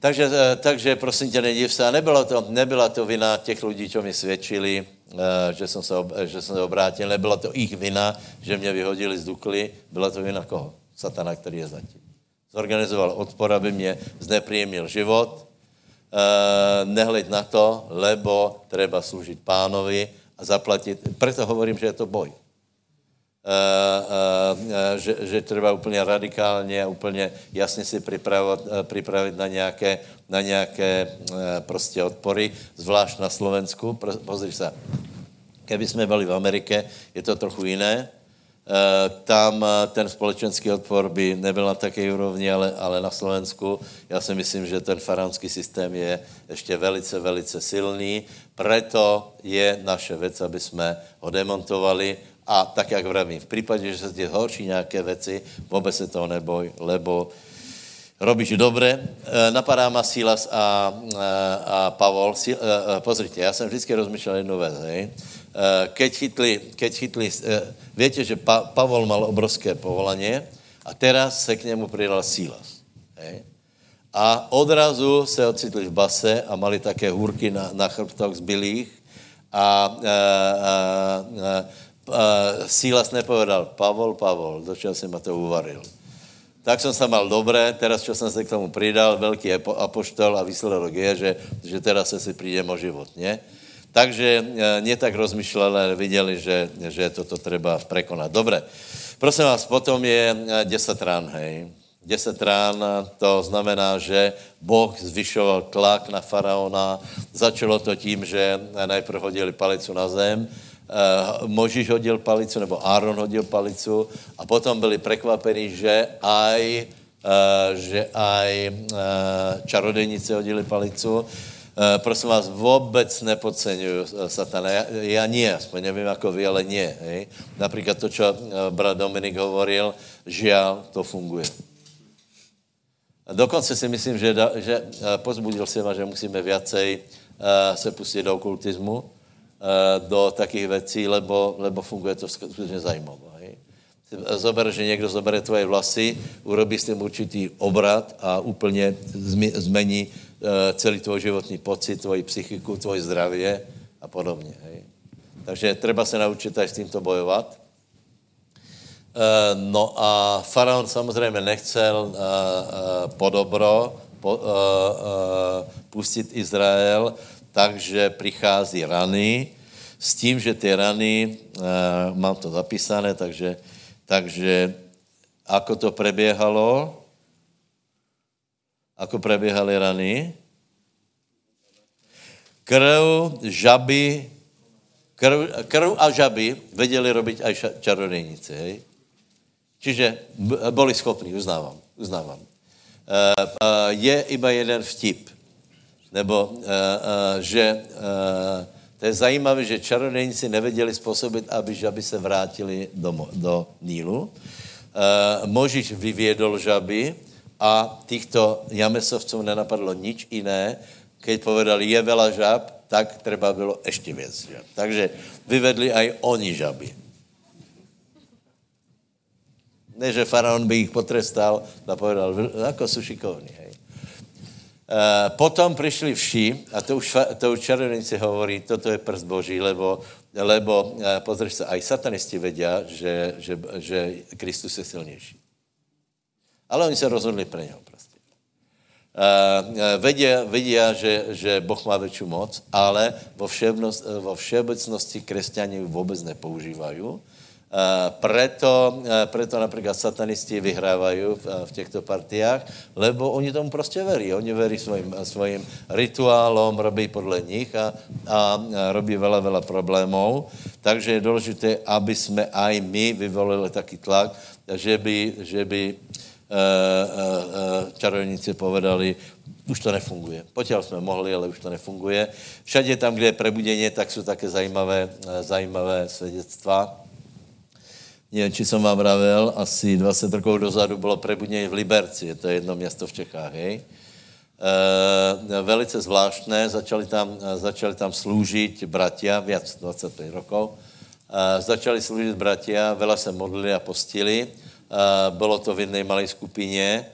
Takže, eh, takže prosím tě, nediv se. A nebyla to, nebyla to vina těch lidí, co mi svědčili, že jsem, se, že jsem se obrátil. Nebyla to jejich vina, že mě vyhodili z Dukly. Byla to vina koho? Satana, který je zatím. Zorganizoval odpor, aby mě znepříjemnil život, Eh, nehleď na to, lebo treba služit pánovi a zaplatit. Proto hovorím, že je to boj. Uh, uh, že, že treba úplně radikálně a úplně jasně si připravit, připravit na nějaké, na nějaké prostě odpory, zvlášť na Slovensku. Pozri se, keby jsme byli v Amerike, je to trochu jiné. tam ten společenský odpor by nebyl na také úrovni, ale, ale na Slovensku. Já si myslím, že ten faraonský systém je ještě velice, velice silný. Preto je naše věc, aby jsme ho demontovali a tak, jak vravím, v případě, že se ti horší nějaké věci, vůbec se toho neboj, lebo robíš dobře. E, napadá ma Silas a, a, a Pavol. Si, a, e, e, pozrite, já jsem vždycky rozmýšlel jednu věc, hej. Keď chytli, keď chytli, víte, že pa, Pavol mal obrovské povolaně a teraz se k němu přidal Silas. Hej. A odrazu se ocitli v base a mali také hůrky na, na chrbtoch zbylých a, a, a, a Sílas nepovedal, Pavol, Pavol, do čeho ma to uvaril. Tak jsem se mal dobré, teraz, čo jsem se k tomu přidal, velký apoštol a výsledok je, že, že teraz se si přijdem o život, ne? Takže nie tak rozmýšleli, ale viděli, že, že toto treba prekonat. Dobré. Prosím vás, potom je 10 rán, hej. 10 rán, to znamená, že Boh zvyšoval tlak na faraona. Začalo to tím, že najprv hodili palicu na zem, Možíš hodil palicu, nebo Áron hodil palicu a potom byli překvapení, že aj, uh, že aj uh, čarodejnice hodili palicu. Prosím vás, vůbec nepodceňuju satana. Já, já nie, aspoň nevím jako vy, ale nie. Hej? Například to, co brat Dominik hovoril, žiaľ, to funguje. Dokonce si myslím, že, že pozbudil ma, že musíme viacej se pustit do okultismu, Eh, do takých věcí, lebo, lebo funguje to skutečně zajímavé. Zober, že někdo zobere tvoje vlasy, urobí s tím určitý obrat a úplně zmení eh, celý tvoj životní pocit, tvoji psychiku, tvoj zdravě a podobně. Hej. Takže treba se naučit s tímto bojovat. Eh, no a faraon samozřejmě nechcel po dobro pustit Izrael, takže přichází rany, s tím, že ty rany, uh, mám to zapísané, takže, takže ako to preběhalo, ako preběhaly rany, krv, žaby, krv, krv a žaby věděli robiť aj čarodejnice, hej? Čiže byli schopní, uznávám, uznávám. Uh, uh, je iba jeden vtip nebo uh, uh, že uh, to je zajímavé, že čarodejníci nevěděli způsobit, aby žaby se vrátili do, do Nílu. Možíš vyvědol žaby a týchto jamesovců nenapadlo nič jiné, keď povedali, je vela žab, tak treba bylo ještě věc žab. Takže vyvedli aj oni žaby. Ne, že faraon by jich potrestal, a povedal, jako jsou šikovní. Hej. Eh, potom přišli vši, a to už, to už čarodějníci hovorí, toto je prst Boží, lebo, lebo uh, pozriš se, aj satanisti vědí, že, že, že Kristus je silnější. Ale oni se rozhodli pro něho prostě. Uh, vedia, vedia že, že Boh má větší moc, ale vo, všeobecnosti křesťani vůbec nepoužívají Eh, preto, eh, preto například satanisti vyhrávají v, eh, v těchto partiách, lebo oni tomu prostě verí. Oni verí svým, svým rituálom, robí podle nich a, a robí veľa, veľa problémov. Takže je důležité, aby jsme aj my vyvolili taký tlak, že by, že by čarovníci povedali, už to nefunguje. Potěl jsme mohli, ale už to nefunguje. Všade tam, kde je prebuděně, tak jsou také zajímavé, zajímavé svědectva či jsem vám vravel, asi 20 rokov dozadu bylo prebudnění v Liberci, to je jedno město v Čechách, hej. E, velice zvláštné, začali tam, začali tam sloužit bratia, víc 25 rokov, e, začali sloužit bratia, vela se modlili a postili, e, bylo to v jedné malé skupině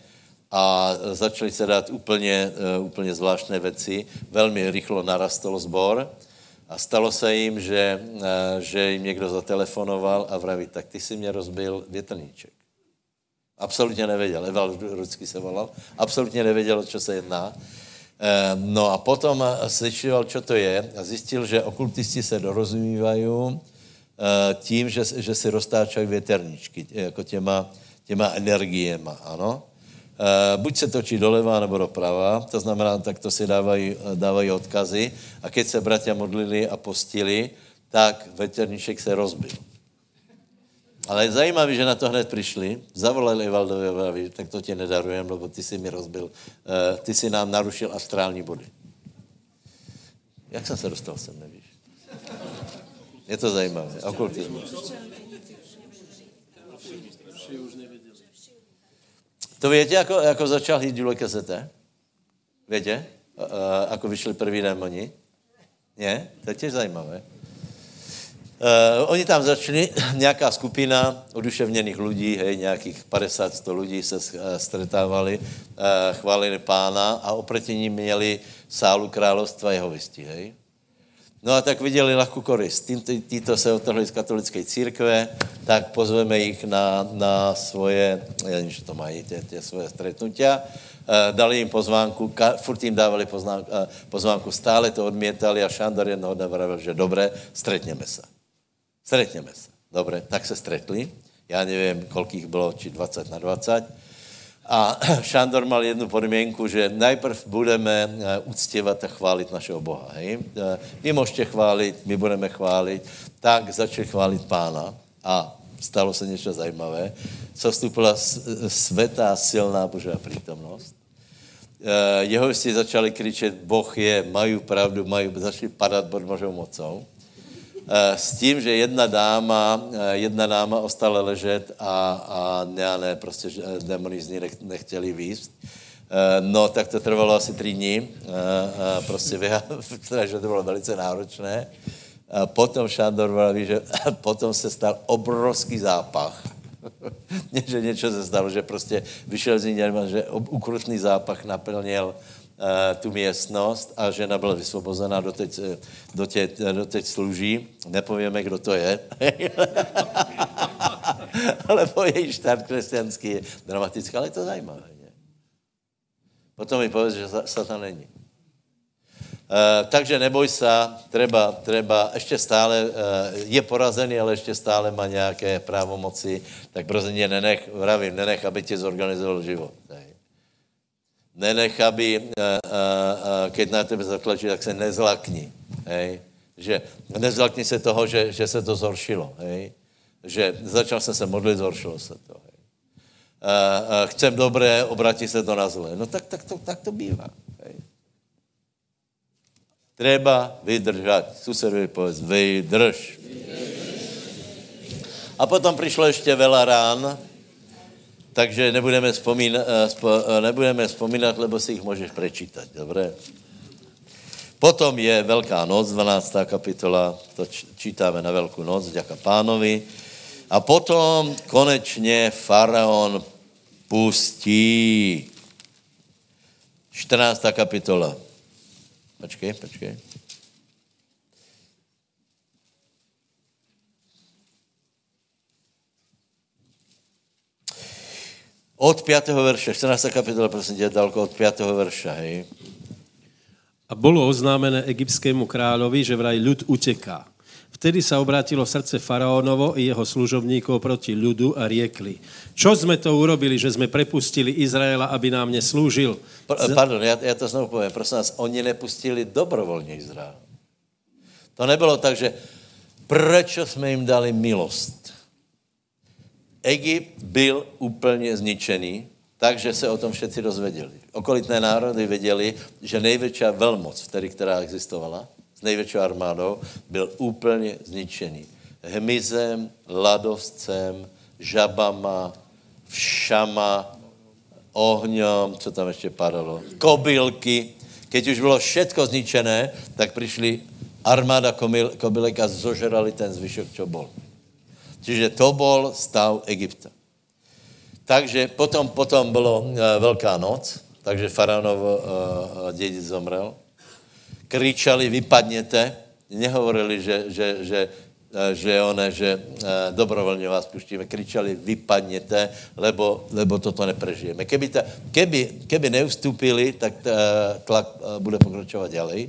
a začali se dát úplně, úplně zvláštné věci, velmi rychlo narastl zbor, a stalo se jim, že, eh, že jim někdo zatelefonoval a vraví, tak ty si mě rozbil větrníček. Absolutně nevěděl, Eval Rudsky se volal, absolutně nevěděl, o co se jedná. Eh, no a potom slyšel, co to je a zjistil, že okultisti se dorozumívají eh, tím, že, že si roztáčají věterníčky, jako těma, těma energiema, ano. Eh, buď se točí doleva nebo doprava, to znamená, tak to si dávají, dávají odkazy. A keď se bratia modlili a postili, tak veterníček se rozbil. Ale je zajímavé, že na to hned přišli, zavolali Evaldovi a tak to tě nedarujem, lebo ty si mi rozbil, uh, ty si nám narušil astrální body. Jak jsem se dostal sem, nevíš? Je to zajímavé. Okultismus. To víte, jako, jako začal hýt Julek Kesete? Víte? Uh, ako vyšli první démoni? Ne? To je zajímavé. Uh, oni tam začali, nějaká skupina oduševněných lidí, hej, nějakých 50-100 lidí se stretávali, uh, chválili pána a oproti ním měli sálu královstva jeho hej. No a tak viděli lahkou korist. Títo se otrhli z katolické církve, tak pozveme jich na, na svoje, já nevím, že to mají, tě, tě svoje stretnutia. E, dali jim pozvánku, ka, furt jim dávali pozvánku, e, pozvánku, stále to odmětali a Šandor jednoho dne vravil, že dobré, stretněme se. Stretněme se. Dobré, tak se stretli. Já nevím, kolik jich bylo, či 20 na 20 a Šandor mal jednu podmínku, že najprv budeme eh, uctěvat a chválit našeho Boha. Hej? Eh, vy můžete chválit, my budeme chválit. Tak začali chválit pána a stalo se něco zajímavé. Co vstupila světá, silná Božá přítomnost. Eh, jeho si začali křičet, Boh je, mají pravdu, mají, začali padat pod Božou mocou. Eh, s tím, že jedna dáma, eh, jedna dáma ostala ležet a, a ne, ne, prostě demoni z ní nechtěli výst. Eh, no, tak to trvalo asi tři dní, prostě, že to bylo velice náročné. Potom Šandor vraví, že potom se stal obrovský zápach. že něco se stalo, že prostě vyšel z ní, že ukrutný zápach naplnil Eh, tu místnost a žena byla vysvobozená, doteď, eh, doteď, eh, doteď služí. Nepovíme, kdo to je. ale po její štart křesťanský je dramatický, ale je to zajímavé. Ne? Potom mi povedz, že Satan není. Uh, takže neboj se, treba, treba, ještě stále, uh, je porazený, ale ještě stále má nějaké právomoci, tak prostě nenech, vravím, nenech, aby tě zorganizoval život. Ne? Nenech, aby, uh, uh, keď na tebe zatlačí, tak se nezlakni. Hej? Že nezlakni se toho, že, že se to zhoršilo. Hej? Že začal jsem se modlit, zhoršilo se to. Hej? Uh, chcem dobré, obratí se to na zlé. No tak, tak, to, tak to bývá. Hej? Treba vydržet. Susedovi povedz, vydrž. A potom přišlo ještě vela rán, takže nebudeme vzpomínat, eh, eh, nebudeme vzpomínat, lebo si jich můžeš prečítat, dobré? Potom je Velká noc, 12. kapitola, to čítáme na Velkou noc, děka pánovi. A potom konečně faraon pustí. 14. kapitola. Počkej, počkej. Od 5. verše, 14. kapitola, prosím tě, dalko od 5. verše, hej. A bylo oznámené egyptskému královi, že vraj ľud uteká. Vtedy sa obrátilo srdce faraónovo i jeho služobníkov proti ľudu a riekli. Čo sme to urobili, že sme prepustili Izraela, aby nám neslúžil? Pardon, já, já to znovu povím. Prosím vás, oni nepustili dobrovolně Izrael. To nebylo tak, že prečo jsme jim dali milost? Egypt byl úplně zničený, takže se o tom všetci dozvěděli. Okolitné národy věděli, že největší velmoc, vtedy, která existovala, s největší armádou, byl úplně zničený. Hmyzem, ladovcem, žabama, všama, ohňom, co tam ještě padalo, kobylky. Keď už bylo všetko zničené, tak přišli armáda kobylek a zožrali ten zvyšok, čo bol. Čiže to byl stav Egypta. Takže potom, potom bylo uh, Velká noc, takže faraonov uh, dědic zomrel. Kričali, vypadněte, nehovorili, že, že, že, že, one, že dobrovolně vás puštíme, kričali, vypadněte, lebo, lebo toto neprežijeme. Keby, ta, keby, keby neustupili, tak tlak bude pokračovat ďalej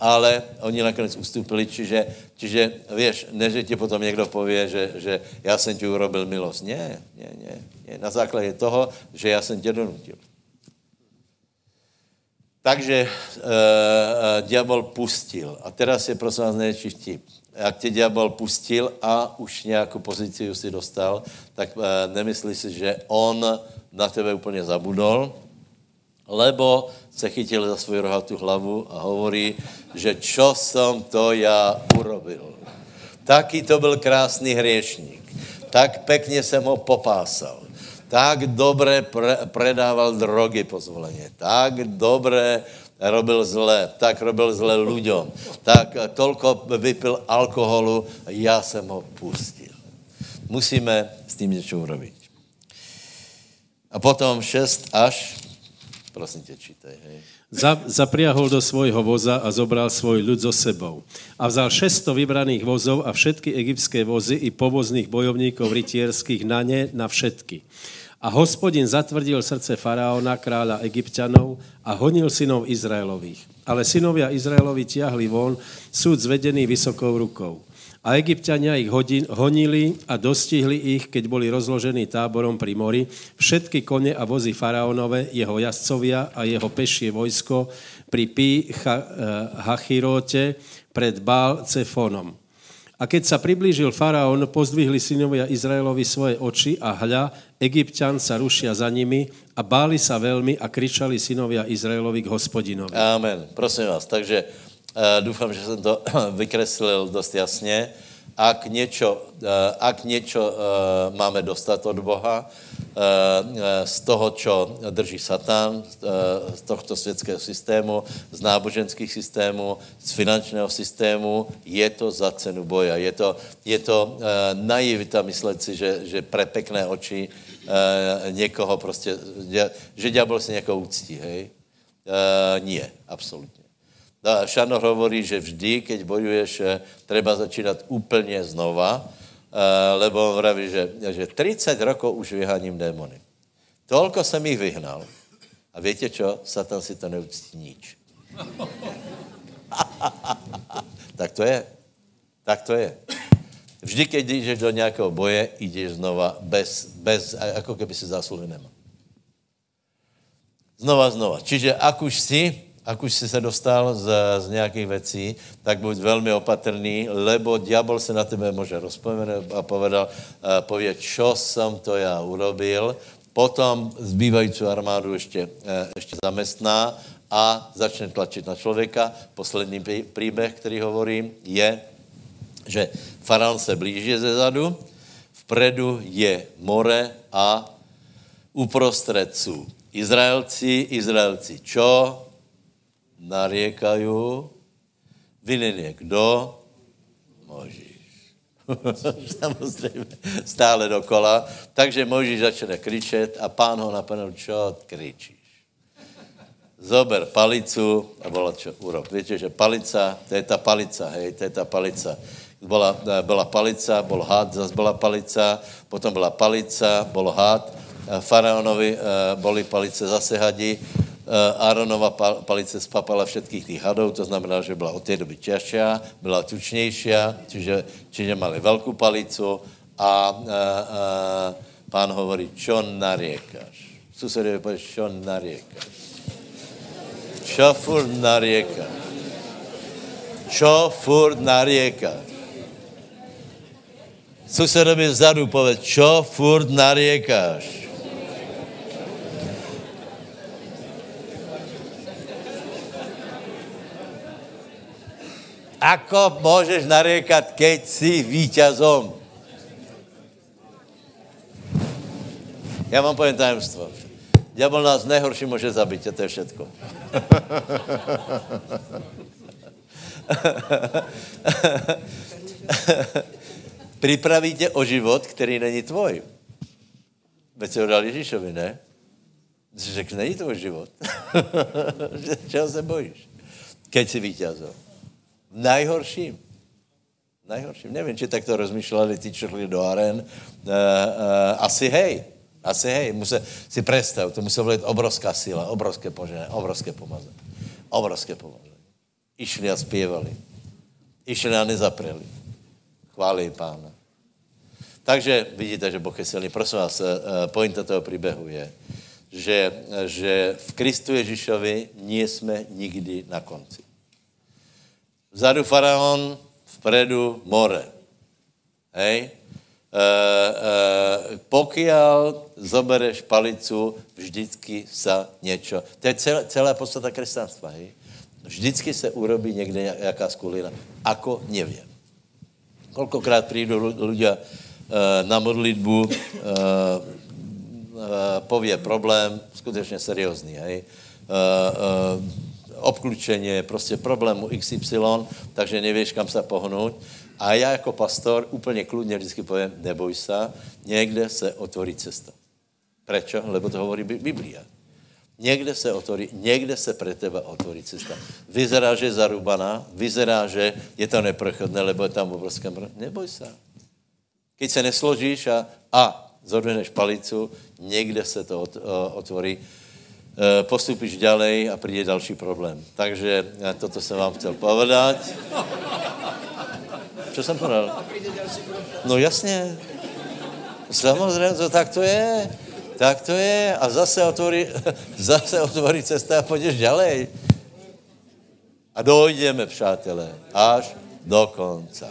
ale oni nakonec ustupili, čiže, čiže víš, ne, že ti potom někdo pově, že, že já jsem ti urobil milost. Ne, ne, ne, ne. Na základě toho, že já jsem tě donutil. Takže uh, uh, diabol pustil. A teraz je prosím vás největší vtip. jak tě diabol pustil a už nějakou pozici si dostal, tak e, nemyslí si, že on na tebe úplně zabudol, lebo se chytil za svoji rohatou hlavu a hovorí, že čo som to já urobil. Taký to byl krásný hriešník. Tak pekně jsem ho popásal. Tak dobré pre, predával drogy pozvoleně. Tak dobré robil zle, tak robil zle ľuďom, tak tolko vypil alkoholu já jsem ho pustil. Musíme s tím něco urobiť. A potom 6 až, prosím tě, čítaj, hej. Za, zapriahol do svojho voza a zobral svoj ľud so sebou. A vzal 600 vybraných vozov a všetky egyptské vozy i povozných bojovníkov rytierských na ne, na všetky. A hospodin zatvrdil srdce faraona, kráľa egyptianov a honil synov Izraelových. Ale synovia Izraelovi tiahli von súd zvedený vysokou rukou. A egyptiania ich honili a dostihli ich, keď boli rozložení táborom pri mori, všetky kone a vozy faraónové, jeho jazdcovia a jeho pešie vojsko pri Pi eh, Hachirote pred Bál Cefonom. A keď sa priblížil faraón, pozdvihli synovia Izraelovi svoje oči a hľa, egyptian sa rušia za nimi a báli sa veľmi a kričali synovia Izraelovi k hospodinovi. Amen. Prosím vás, takže doufám, že jsem to vykreslil dost jasně. Ak niečo, uh, ak niečo uh, máme dostat od Boha, z toho, čo drží Satan, z tohto světského systému, z náboženských systémů, z finančného systému, je to za cenu boja. Je to, je to naivita myslet si, že, že pre pekné oči někoho prostě, že ďábel si někoho úctí, hej? Nie, absolutně. Šanor hovorí, že vždy, keď bojuješ, treba začínat úplně znova, Eh, lebo on vraví, že, že 30 rokov už vyháním démony. Tolko jsem jich vyhnal. A víte čo? Satan si to neuctí nič. tak to je. Tak to je. Vždy, keď jdeš do nějakého boje, jdeš znova bez, bez jako keby si zásluhy nemal. Znova, znova. Čiže ak už si, ak už si se dostal z, z nějakých věcí, tak buď velmi opatrný, lebo diabol se na tebe může rozpomenout a povedal, uh, pově, čo jsem to já urobil, potom zbývající armádu ještě, uh, ještě zamestná a začne tlačit na člověka. Poslední příběh, který hovorím, je, že faraon se blíží ze zadu, vpredu je more a uprostřed jsou Izraelci, Izraelci čo? Nariekají, vinen je kdo? Možíš. Samozřejmě, stále dokola. Takže Možíš začne kričet a pán ho napadl, čo kričíš? Zober palicu a volá, čo urob. Víte, že palica, to je ta palica, hej, to je ta palica. Byla, byla palica, bol had, zase byla palica, potom byla palica, bol had, faraonovi eh, boli palice zase hadi, Eh, Áronova palice spapala všetkých tých hadov, to znamená, že byla od té doby těžšia, byla tučnější, čiže, čiže mali velkou palicu a, a, a pán hovorí, čo nariekaš? Susedovi povie, čo nariekaš? Čo furt nariekaš? Čo furt nariekaš? Susedovi vzadu povie, čo furt nariekaš? Ako můžeš nariekat, keď jsi vítězom? Já vám povím tajemstvo. Diabol nás nejhorší může zabít, a to je všetko. Připraví tě o život, který není tvoj. Veď se ho dal Ježíšovi, ne? Řekl, není tvůj život. Čeho se bojíš? Keď jsi vítězom. Najhorším. Najhorším. Nevím, či takto rozmýšleli ty, čo do aren. Uh, uh, asi hej. Asi hej. Muse, si představ, to musela být obrovská síla, obrovské požené, obrovské pomazání. Obrovské pomazání. Išli a zpěvali. Išli a nezapreli. Chválí pána. Takže vidíte, že Boh je silný. Prosím vás, uh, pointa toho příběhu je, že, že v Kristu Ježíšovi nie jsme nikdy na konci. Vzadu faraon, vpredu more. Hej? E, e, pokiaľ zobereš palicu, vždycky sa niečo. To je celá, celá podstata kresťanstva. Vždycky se urobí někde jaká skulina. Ako nevím. Kolikrát přijdou ľudia e, na modlitbu, pově problém, skutečně seriózní, hej? Obklučenie, prostě problému XY, takže nevíš, kam se pohnout. A já jako pastor úplně kludně vždycky povím, neboj se, někde se otvorí cesta. Prečo? Lebo to hovorí Biblia. Někde se otvorí, někde se pre teba otvorí cesta. Vyzerá, že je zarubaná, vyzerá, že je to neprochodné, lebo je tam obrovské mro... Neboj se. Keď se nesložíš a, a zodveneš palicu, někde se to otvorí, e, postupíš ďalej a přijde další problém. Takže toto jsem vám chcel povedať. Co jsem povedal? No jasně. Samozřejmě, to tak to je. Tak to je. A zase otvorí, zase otvorí cesta a půjdeš ďalej. A dojdeme, přátelé, až do konca.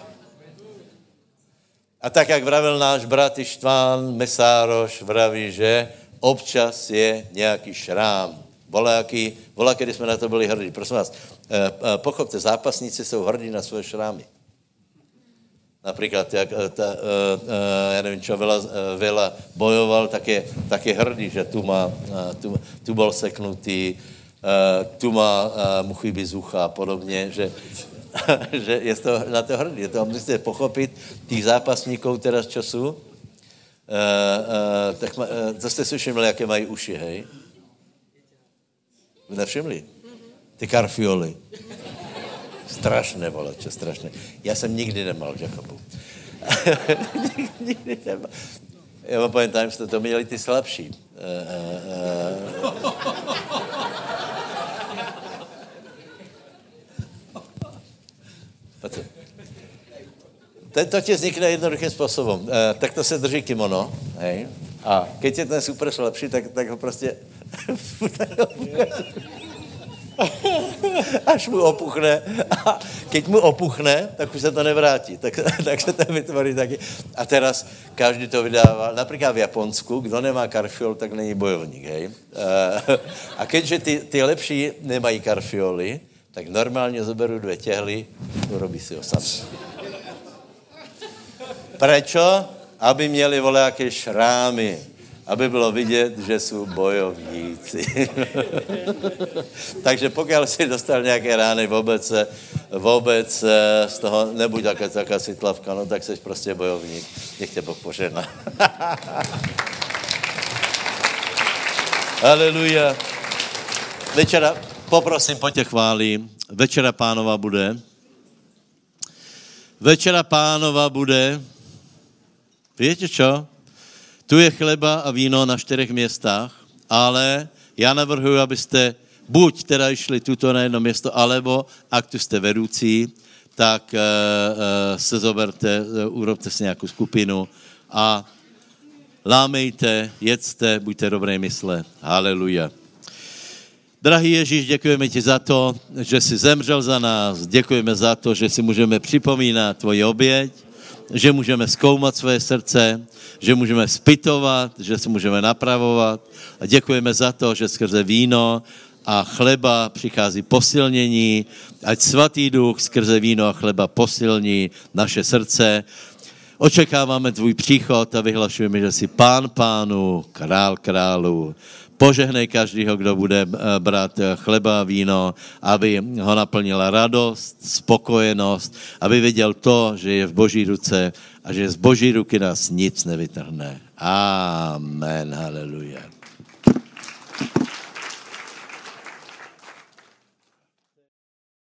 A tak, jak vravil náš brat Ištván Mesároš, vraví, že občas je nějaký šrám. Voláky, volá, když jsme na to byli hrdí. Prosím vás, eh, eh, pochopte, zápasníci jsou hrdí na svoje šrámy. Například, jak eh, ta, já nevím, čo Vela, Vela bojoval, tak je, tak je hrdý, že tu, má, tu, tu byl seknutý, tu má mu chybí zucha a podobně, že, že je to, na to hrdý. To musíte pochopit těch zápasníků teraz času, uh, tak ma, uh, to jste si všimli, jaké mají uši, hej? Nevšimli? Ty karfioly. Strašné, vole, čo strašné. Já jsem nikdy nemal Jacobu. nikdy nemal. Já vám povím, tam jste to měli ty slabší. Uh, uh, uh. To ti vznikne jednoduchým způsobem. Uh, tak to se drží kimono, hej? A keď je ten super slabší, tak, tak ho prostě Až mu opuchne. A keď mu opuchne, tak už se to nevrátí. Tak, tak se to vytvorí taky. A teraz každý to vydává. Například v Japonsku, kdo nemá karfiol, tak není bojovník. Hej? A keďže ty, ty lepší nemají karfioly, tak normálně zoberu dvě těhly, urobí si ho sami. Prečo? Aby měli volejaké šrámy aby bylo vidět, že jsou bojovníci. Takže pokud si dostal nějaké rány vůbec, vůbec z toho, nebuď taká, taká sitlavka, no tak jsi prostě bojovník. Nech tě Bůh požehná. Aleluja. Večera, poprosím, tě chválí. Večera pánova bude. Večera pánova bude. Víte čo? Tu je chleba a víno na čtyřech městách, ale já navrhuji, abyste buď teda išli tuto na jedno město, alebo ak tu jste vedoucí, tak uh, uh, se zoberte, uh, urobte si nějakou skupinu a lámejte, jedzte, buďte dobré mysle. Haleluja. Drahý Ježíš, děkujeme ti za to, že jsi zemřel za nás. Děkujeme za to, že si můžeme připomínat tvoji oběť, že můžeme zkoumat své srdce, že můžeme spytovat, že se můžeme napravovat. A děkujeme za to, že skrze víno a chleba přichází posilnění, ať svatý duch skrze víno a chleba posilní naše srdce. Očekáváme tvůj příchod a vyhlašujeme, že jsi pán pánu, král králu. Požehnej každého, kdo bude eh, brát eh, chleba a víno, aby ho naplnila radost, spokojenost, aby věděl to, že je v boží ruce a že z boží ruky nás nic nevytrhne. Amen, haleluja.